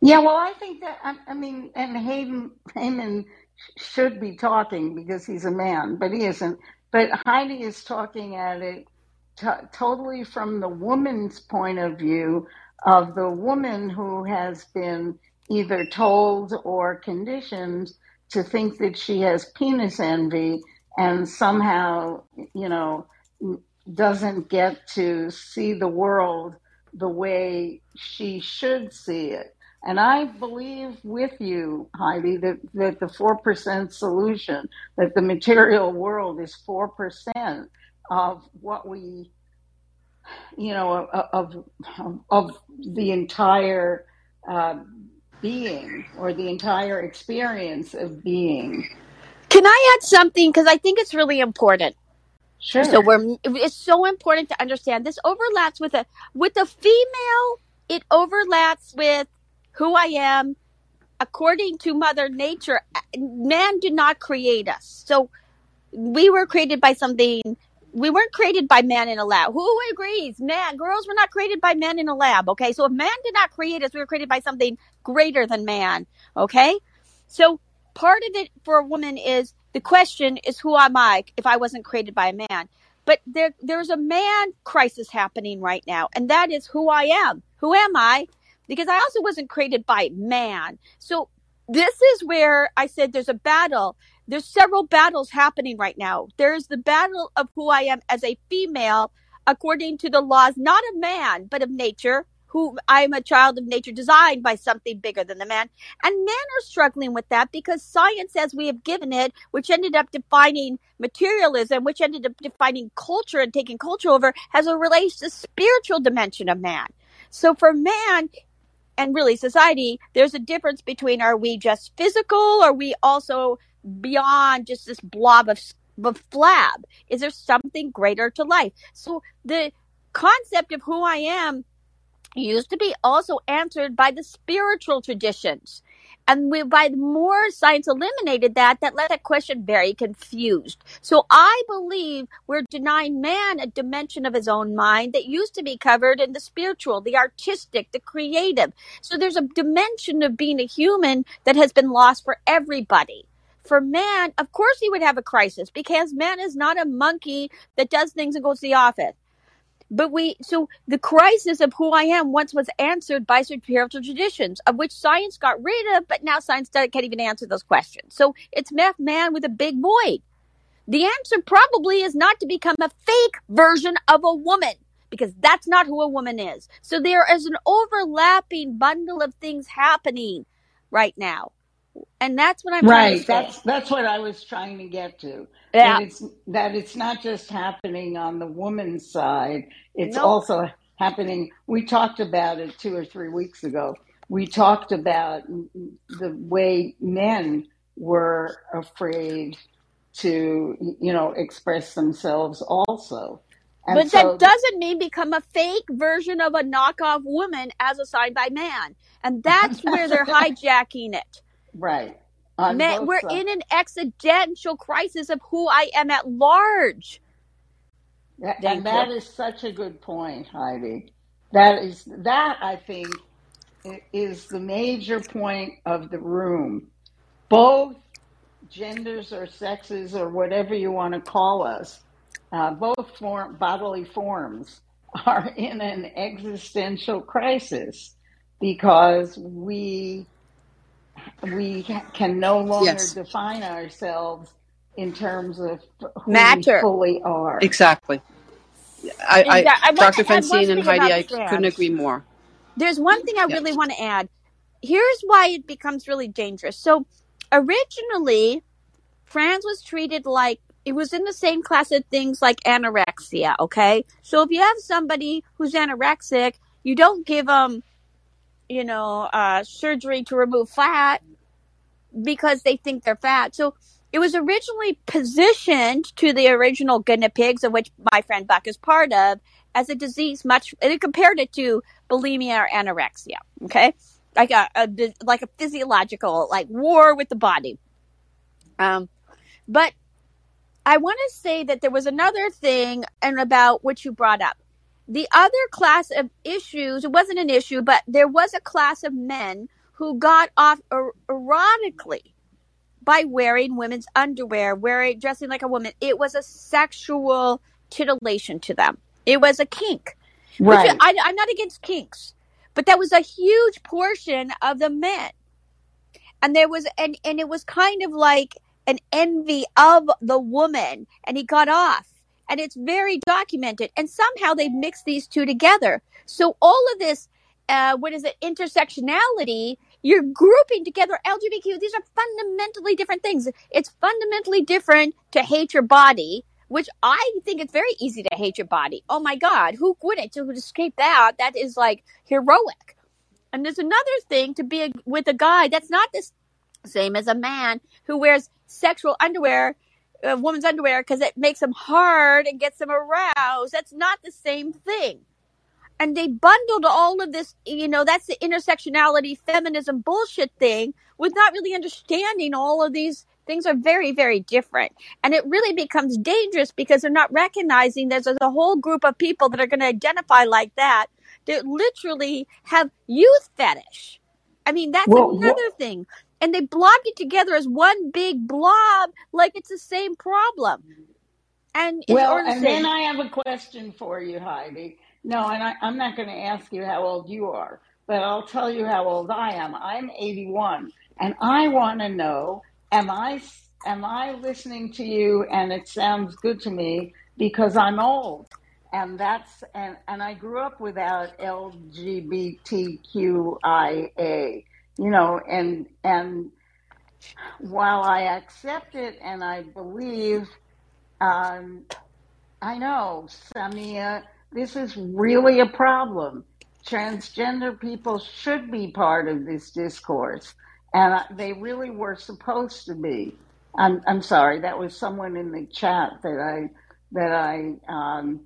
Yeah, well, I think that I, mean, and Hayden Heyman should be talking because he's a man, but he isn't. But Heidi is talking at it t- totally from the woman's point of view of the woman who has been either told or conditioned to think that she has penis envy and somehow, you know, doesn't get to see the world the way she should see it. And I believe with you, Heidi, that, that the 4% solution, that the material world is 4% of what we, you know, of, of, of the entire uh, being or the entire experience of being. Can I add something? Because I think it's really important. Sure. So we're it's so important to understand this overlaps with a with the female. It overlaps with who I am according to Mother Nature. Man did not create us, so we were created by something. We weren't created by man in a lab. Who agrees? Man, girls were not created by men in a lab. Okay, so if man did not create us, we were created by something greater than man. Okay, so part of it for a woman is the question is who am I if I wasn't created by a man? But there there's a man crisis happening right now, and that is who I am. Who am I? Because I also wasn't created by man. So this is where I said there's a battle. There's several battles happening right now. There's the battle of who I am as a female according to the laws not of man, but of nature, who I am a child of nature designed by something bigger than the man. And men are struggling with that because science, as we have given it, which ended up defining materialism, which ended up defining culture and taking culture over, has a relation to spiritual dimension of man. So for man, and really society, there's a difference between are we just physical, or are we also beyond just this blob of, of flab? Is there something greater to life? So the concept of who I am used to be also answered by the spiritual traditions. And we, by the more science eliminated that, that left that question very confused. So I believe we're denying man a dimension of his own mind that used to be covered in the spiritual, the artistic, the creative. So there's a dimension of being a human that has been lost for everybody. For man, of course he would have a crisis because man is not a monkey that does things and goes to the office. But we, so the crisis of who I am once was answered by spiritual traditions, of which science got rid of, but now science can't even answer those questions. So it's math man with a big void. The answer probably is not to become a fake version of a woman, because that's not who a woman is. So there is an overlapping bundle of things happening right now. And that's what I'm trying to Right. That's that's what I was trying to get to. Yeah. That it's that it's not just happening on the woman's side. It's Nope. also happening. We talked about it two or three weeks ago. We talked about the way men were afraid to, you know, express themselves also. And But that doesn't mean become a fake version of a knockoff woman as assigned by man. And that's where they're hijacking it. Right, on Man, we're sides. in an existential crisis of who I am at large. That- Thank and that you. is such a good point, Heidi. That is that I think is the major point of the room. Both genders or sexes or whatever you want to call us, uh, both form, bodily forms are in an existential crisis because we we can no longer Yes, define ourselves in terms of who we fully are. exactly. I, I, Exactly. I want Dr. to add one Francine and thing Heidi, about I couldn't trans. agree more. There's one thing I Yeah. really want to add. Here's why it becomes really dangerous. So originally, trans was treated like it was in the same class of things like anorexia. Okay, so if you have somebody who's anorexic, you don't give them, you know, uh, surgery to remove fat because they think they're fat. So it was originally positioned to the original guinea pigs, of which my friend Buck is part of, as a disease. Much and it compared it to bulimia or anorexia. Okay, like a, a like a physiological like war with the body. Um, but I want to say that there was another thing and about what you brought up. The other class of issues, it wasn't an issue, but there was a class of men who got off er- erotically by wearing women's underwear, wearing dressing like a woman. It was a sexual titillation to them. It was a kink. Which Right. I, I'm not against kinks, but that was a huge portion of the men and there was and and it was kind of like an envy of the woman and he got off and it's very documented. And somehow they mixed these two together. So all of this uh, what is it intersectionality you're grouping together lgbtq these are fundamentally different things. It's fundamentally different to hate your body which i think it's very easy to hate your body. Oh my god who wouldn't? To escape that that is like heroic. And there's another thing to be a, with a guy that's not the same as a man who wears sexual underwear, a woman's underwear, because it makes them hard and gets them aroused. That's not the same thing. And they bundled all of this, you know, that's the intersectionality feminism bullshit thing with not really understanding all of these things are very, very different. And it really becomes dangerous because they're not recognizing there's a whole group of people that are going to identify like that that literally have youth fetish. I mean, that's Well, another thing. And they blobbed it together as one big blob, like it's the same problem. And Well, and then. I have a question for you, Heidi. No, and I, I'm not going to ask you how old you are, but I'll tell you how old I am. I'm 81, and I want to know: Am I am I listening to you and it sounds good to me because I'm old? and that's and and I grew up without LGBTQIA, you know, and and while I accept it and I believe, um, I know, Samia, this is really a problem. Transgender people should be part of this discourse, and they really were supposed to be. I'm I'm sorry, that was someone in the chat that I that I um,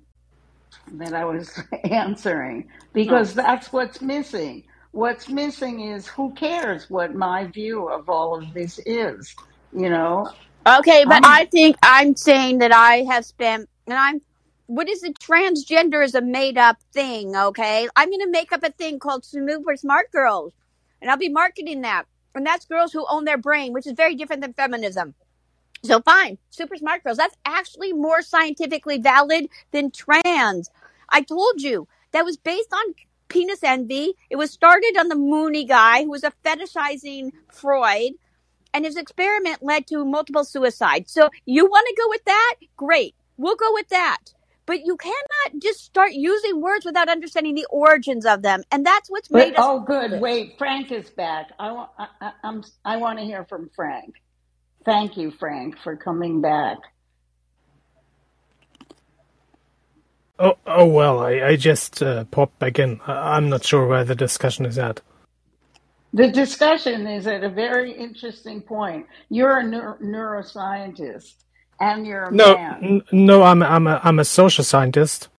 that I was answering because that's what's missing. What's missing is who cares what my view of all of this is. You know, Okay, but I'm I think I'm saying that I have spent, and I'm, what is it? Transgender is a made up thing, okay? I'm going to make up a thing called Super Smart Girls, and I'll be marketing that. And that's girls who own their brain, which is very different than feminism. So fine, super smart girls. That's actually more scientifically valid than trans. I told you that was based on penis envy. It was started on the Mooney guy who was a fetishizing Freud and his experiment led to multiple suicides. So you want to go with that? Great. We'll go with that. But you cannot just start using words without understanding the origins of them. And that's what's but made us oh good. Wait, Frank is back. I want I, I, I'm I want to hear from Frank. Thank you, Frank, for coming back. Oh, oh well, I, I just uh, popped back in. I'm not sure where the discussion is at. The discussion is at a very interesting point. You're a neur- neuroscientist and you're a No, man. n- no, I'm I'm a I'm a social scientist,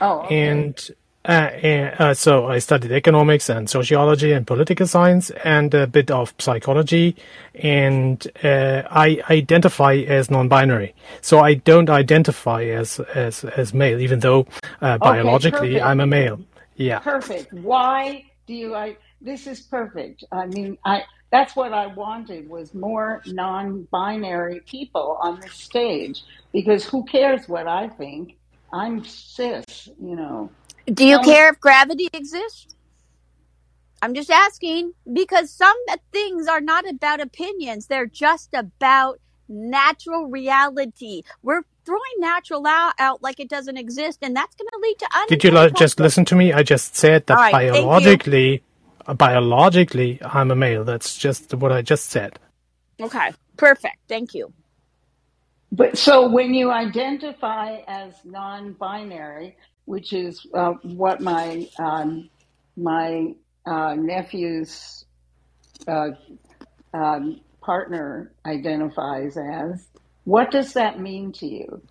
Oh, okay. and and, uh, so I studied economics and sociology and political science and a bit of psychology, and uh, I identify as non-binary. So I don't identify as as as male, even though uh, Okay, biologically I'm a male. Yeah. Perfect. Why do you I this is perfect. I mean, I that's what I wanted was more non-binary people on the stage because who cares what I think? I'm cis, you know. Do you Tell care if gravity exists? I'm just asking because some things are not about opinions. They're just about natural reality. We're throwing natural out, out like it doesn't exist, and that's going to lead to Did you li- unintended just listen to me? I just said All that right, thank you. biologically, uh, biologically, I'm a male. That's just what I just said. Okay, perfect. Thank you. But so when you identify as non-binary, which is uh, what my um, my uh, nephew's uh, um, partner identifies as, what does that mean to you?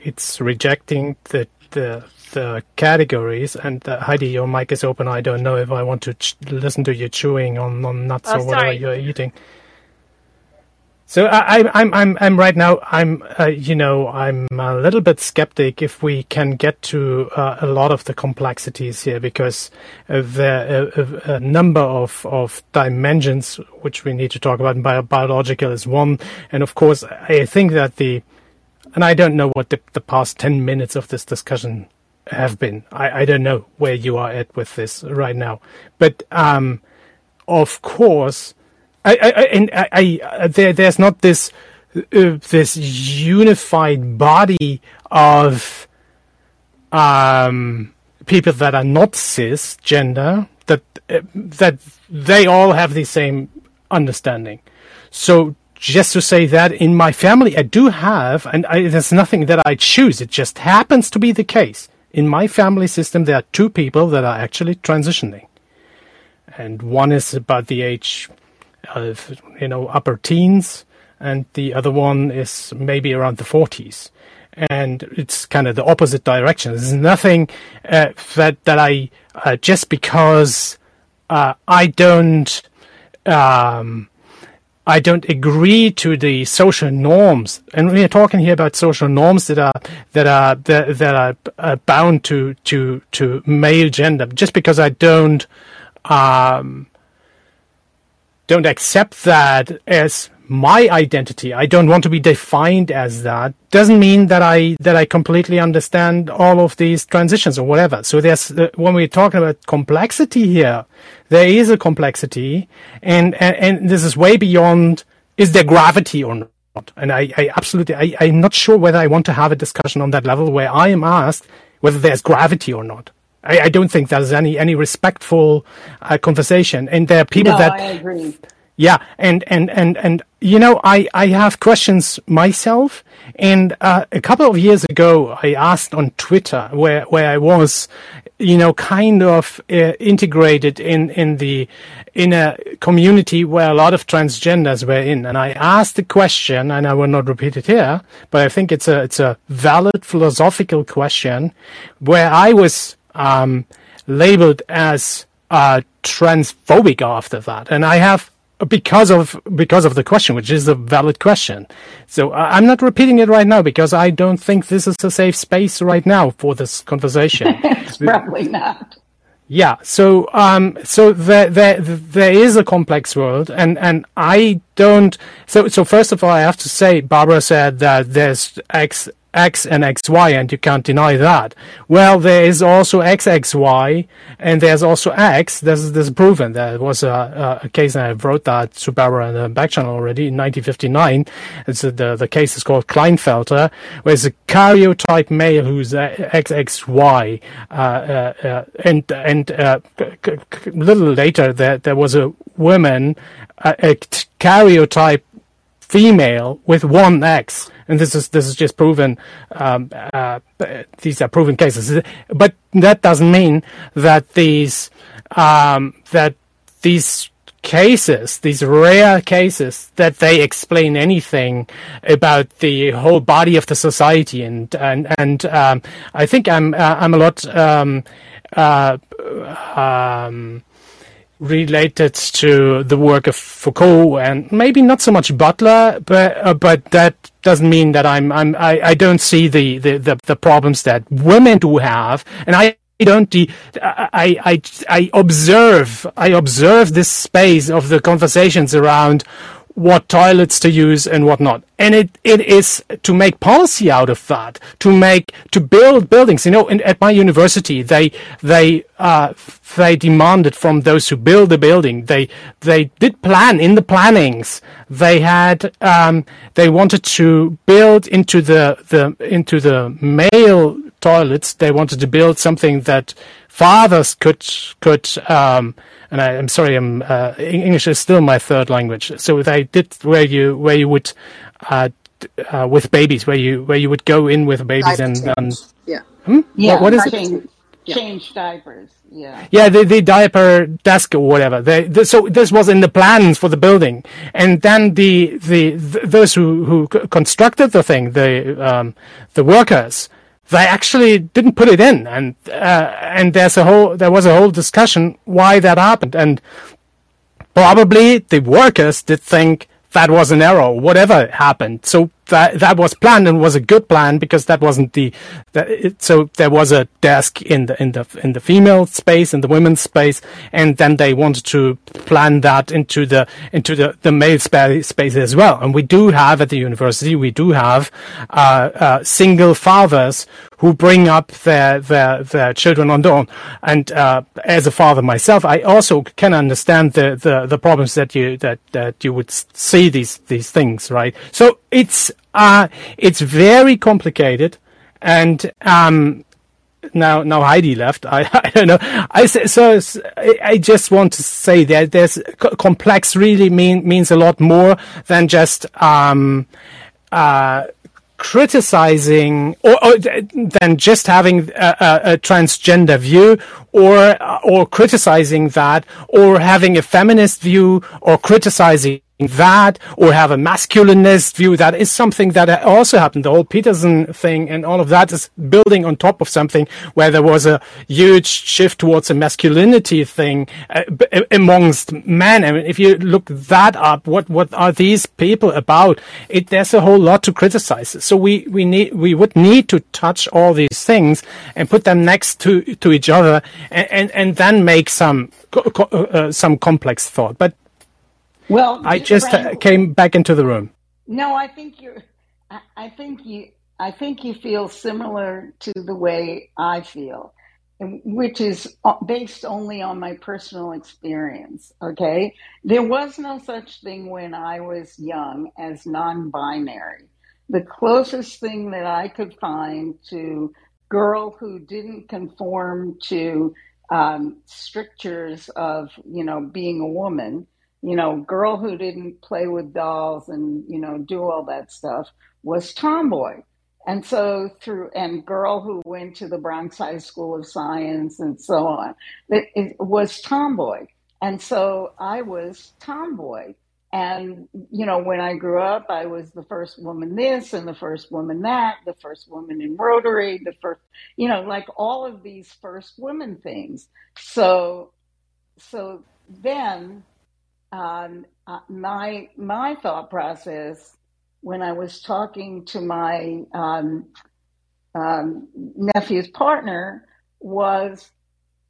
It's rejecting the the the categories. And uh, Heidi, your mic is open. I don't know if I want to ch- listen to you chewing on, on nuts Oh, or whatever sorry. you're eating. So I, I'm I'm I'm right now. I'm uh, you know I'm a little bit skeptic if we can get to uh, a lot of the complexities here because uh, there a, a, a number of of dimensions which we need to talk about. And bio, biological is one, and of course I think that the and I don't know what the, the past 10 minutes of this discussion have been. I, I don't know where you are at with this right now. But, um, of course, I, I, and I, I uh, there, there's not this, uh, this unified body of, um, people that are not cisgender, that, uh, that they all have the same understanding. So just to say that in my family, I do have, and I, there's nothing that I choose. It just happens to be the case. In my family system, there are two people that are actually transitioning. And one is about the age of, you know, upper teens, and the other one is maybe around the 40s. And it's kind of the opposite direction. There's nothing uh, that, that I, uh, just because uh, I don't, um, I don't agree to the social norms, and we are talking here about social norms that are that are that, that are uh, bound to to to male gender. Just because I don't um, don't accept that as my identity, I don't want to be defined as that. Doesn't mean that I that I completely understand all of these transitions or whatever. So there's uh, when we're talking about complexity here, there is a complexity, and and, and this is way beyond is there gravity or not. And I, I absolutely, I, I'm not sure whether I want to have a discussion on that level where I am asked whether there's gravity or not. I, I don't think there's any any respectful uh, conversation. And there are people no, that I agree. yeah, and and and and you know, I I have questions myself. And uh, a couple of years ago, I asked on Twitter where where I was, you know, kind of uh, integrated in in the in a community where a lot of transgenders were in, and I asked the question, and I will not repeat it here, but I think it's a it's a valid philosophical question, where I was um, labeled as uh, transphobic after that, and I have because of because of the question, which is a valid question. So uh, I'm not repeating it right now because I don't think this is a safe space right now for this conversation. it's probably not. Yeah, so um, so there, there there is a complex world, and, and I don't. So so first of all, I have to say, Barbara said that there's X X and XY, and you can't deny that. Well, there is also XXY, and there's also X. This is, this is proven. There was a, a, case, and I wrote that to Barbara the back channel already in 1959. It's a, the, the case is called Klinefelter, where it's a karyotype male who's XXY. Uh, uh, uh, and and uh, a little later, there, there was a woman, a karyotype female with one X, and this is this is just proven. Um, uh, these are proven cases, but that doesn't mean that these um, that these cases, these rare cases, that they explain anything about the whole body of the society, and and and um, I think I'm uh, I'm a lot. Um, uh, um, related to the work of Foucault and maybe not so much Butler, but uh, but that doesn't mean that I'm I'm I, I don't see the, the, the, the problems that women do have, and I don't de- I, I I observe I observe this space of the conversations around what toilets to use and what not. And it, it is to make policy out of that, to make, to build buildings. You know, in, at my university, they, they, uh, they demanded from those who build the building, they, they did plan in the plannings. They had, um, they wanted to build into the, the, into the male toilets. They wanted to build something that fathers could, could, um, and I, am sorry, I'm, uh, English is still my third language. So they did where you where you would uh, uh, with babies, where you where you would go in with babies and, and yeah, hmm? yeah, what, what is change, it? Change diapers. Yeah. Yeah, the, the diaper desk or whatever. They, the, so this was in the plans for the building, and then the the, the those who who constructed the thing, the um, the workers, they actually didn't put it in, and uh, and there's a whole there was a whole discussion why that happened, and probably the workers did think that was an error, whatever happened. So that that was planned and was a good plan because that wasn't the, the it, so there was a desk in the in the in the female space and the women's space and then they wanted to plan that into the into the the male space, space as well. And we do have at the university we do have uh, uh, single fathers who bring up their their their children on their own. And uh, as a father myself I also can understand the the the problems that you that that you would see these these things right? So it's uh, it's very complicated, and um, now now Heidi left. I, I don't know. I so I just want to say that there's complex really mean means a lot more than just um, uh, criticizing or, or, than just having a, a, a, transgender view or or criticizing that or having a feminist view or criticizing that or have a masculinist view. That is something that also happened. The whole Peterson thing and all of that is building on top of something where there was a huge shift towards a masculinity thing uh, amongst men. I mean, if you look that up, what, what are these people about? It, there's a whole lot to criticize. So we, we need, we would need to touch all these things and put them next to, to each other and, and, and then make some, uh, some complex thought. But well, I just Frank, came back into the room. No, I think you're. I think you. I think you feel similar to the way I feel, which is uh, based only on my personal experience. Okay. There was no such thing when I was young as non binary. The closest thing that I could find to girl who didn't conform to um, strictures of, you know, being a woman, you know, girl who didn't play with dolls and, you know, do all that stuff was tomboy and so through and girl who went to the Bronx High School of Science and so on, it, it was tomboy. And so I was tomboy. And, you know, when I grew up, I was the first woman this and the first woman that, the first woman in Rotary, the first, you know, like all of these first women things. So, so then, um, uh, my, my thought process when I was talking to my um, um, nephew's partner was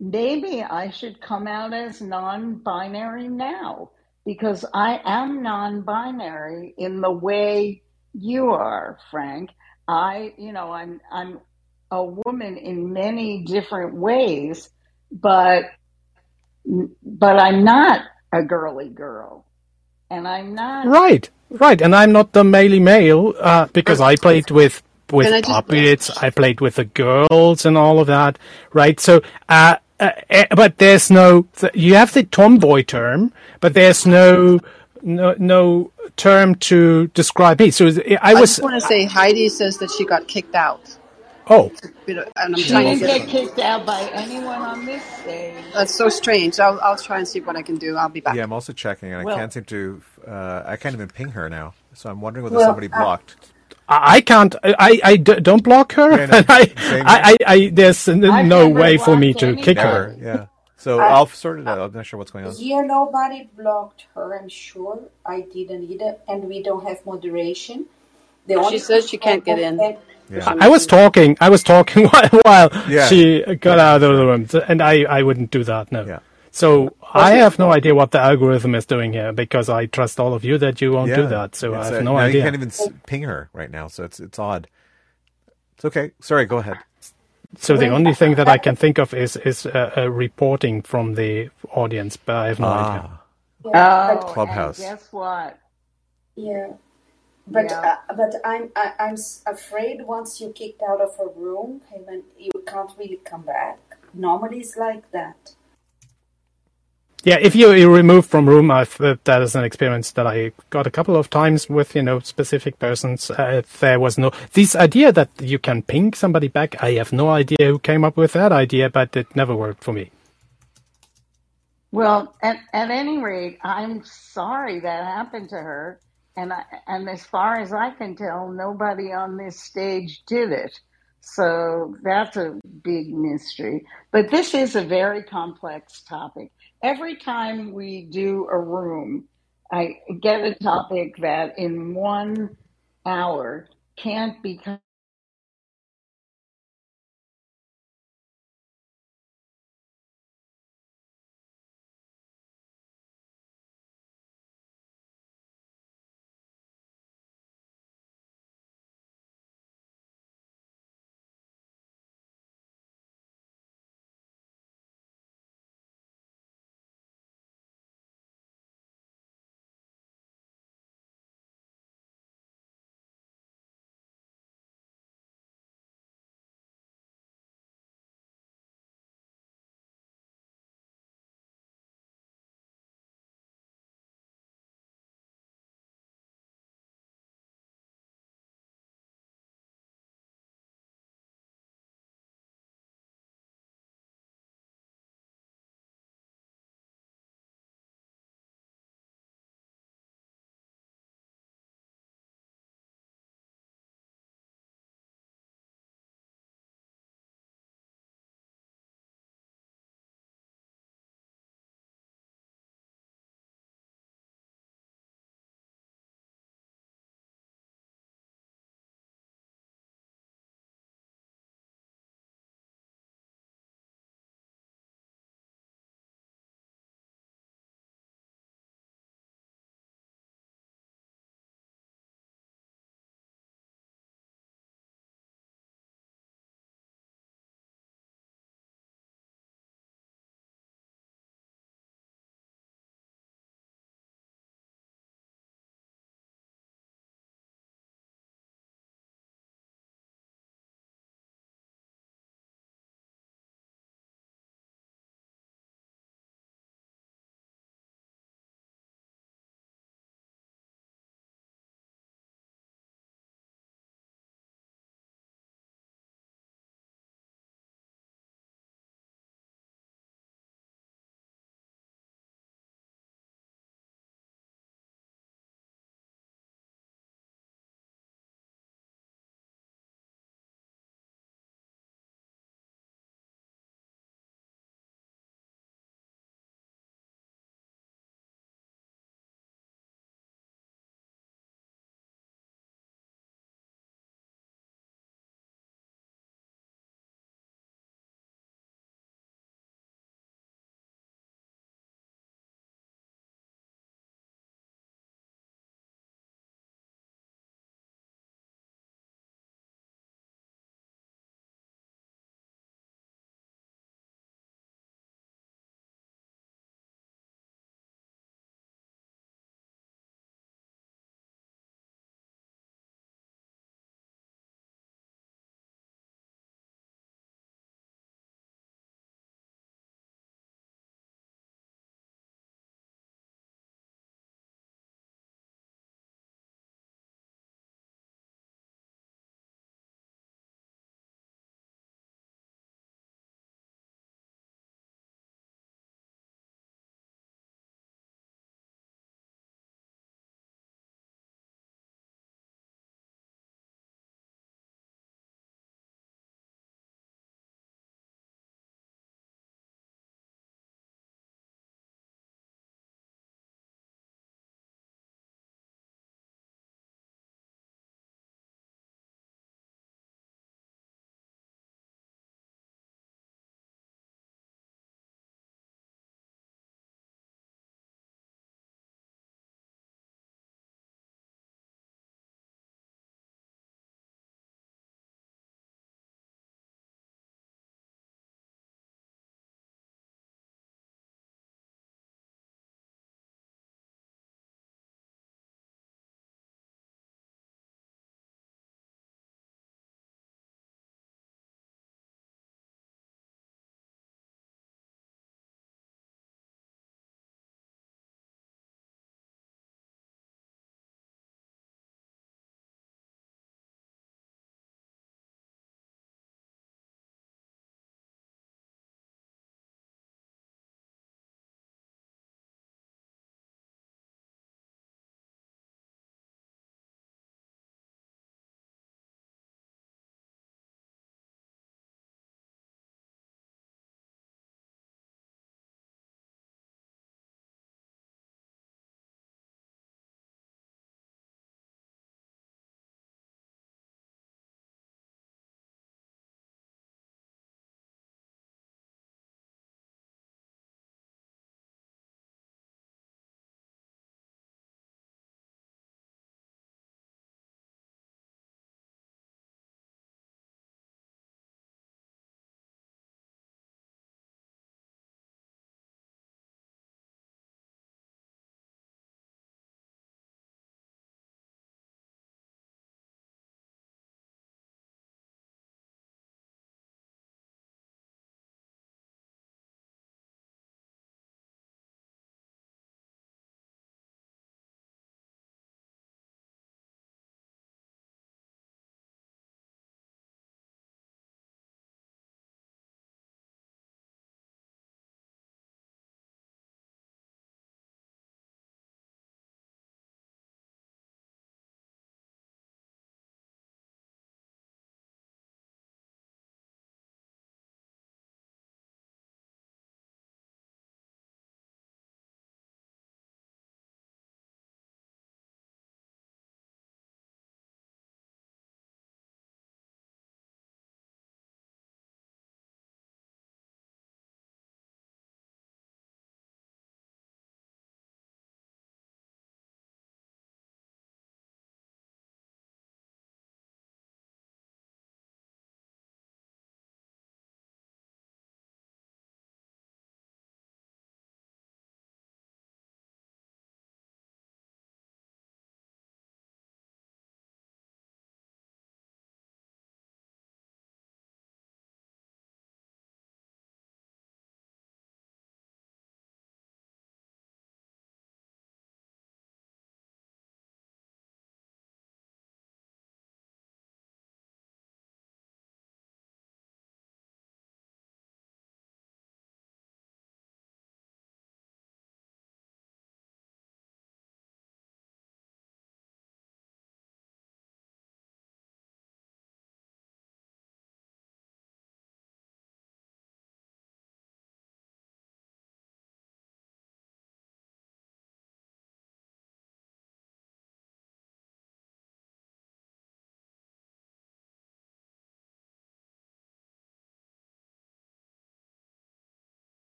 maybe I should come out as non binary now because I am non binary in the way you are, Frank. I, you know, I'm, I'm a woman in many different ways, but, but I'm not a girly girl and I'm not. Right, right. And I'm not the maley male uh, because I played with with Can I just- puppets. I played with the girls and all of that. Right. So, uh, uh, eh, but there's no. You have the tomboy term, but there's no no no term to describe me. So I I just want to say Heidi says that she got kicked out. Oh, And I'm She trying didn't get get. kicked out by anyone on this stage. That's so strange. I'll I'll try and see what I can do. I'll be back. Yeah, I'm also checking, and Well- I can't seem to. Uh, I can't even ping her now, so I'm wondering whether Well, somebody I- blocked. I I can't. I, I d- don't block her. Yeah, no, I, same I, I, I, there's n- I've no never way for me blocked to anybody. kick her. Never. Yeah. So I- I'll sort it out. I'm not sure what's going on. Here, nobody blocked her. I'm sure I didn't either, and we don't have moderation. The She only says she can't get in. And- Yeah. I was talking. I was talking while, while Yeah. she got out of the room, and I, I wouldn't do that. No. Yeah. So I have no idea what the algorithm is doing here because I trust all of you that you won't yeah. do that. So I have uh, no now idea. You can't even ping her right now, so it's it's odd. It's okay. Sorry. Go ahead. so the only thing that I can think of is is uh, uh, reporting from the audience, but I have no idea. Ah. Yeah, Oh, Clubhouse. And guess what? Yeah, but Yeah. uh, but I'm I, I'm afraid once you're kicked out of a room, Heyman, you can't really come back. Normally, it's like that. Yeah, if you you remove from room, I've, uh, that is an experience that I got a couple of times with you know specific persons. Uh, there was no this idea that you can ping somebody back. I have no idea who came up with that idea, but it never worked for me. Well, at, at any rate, I'm sorry that happened to her. And I, and as far as I can tell, nobody on this stage did it. So that's a big mystery. But this is a very complex topic. Every time we do a room, I get a topic that in one hour can't be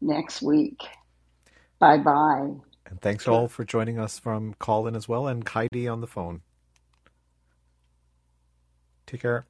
next week. Bye bye. And thanks all for joining us from Callin as well and Heidi on the phone. Take care.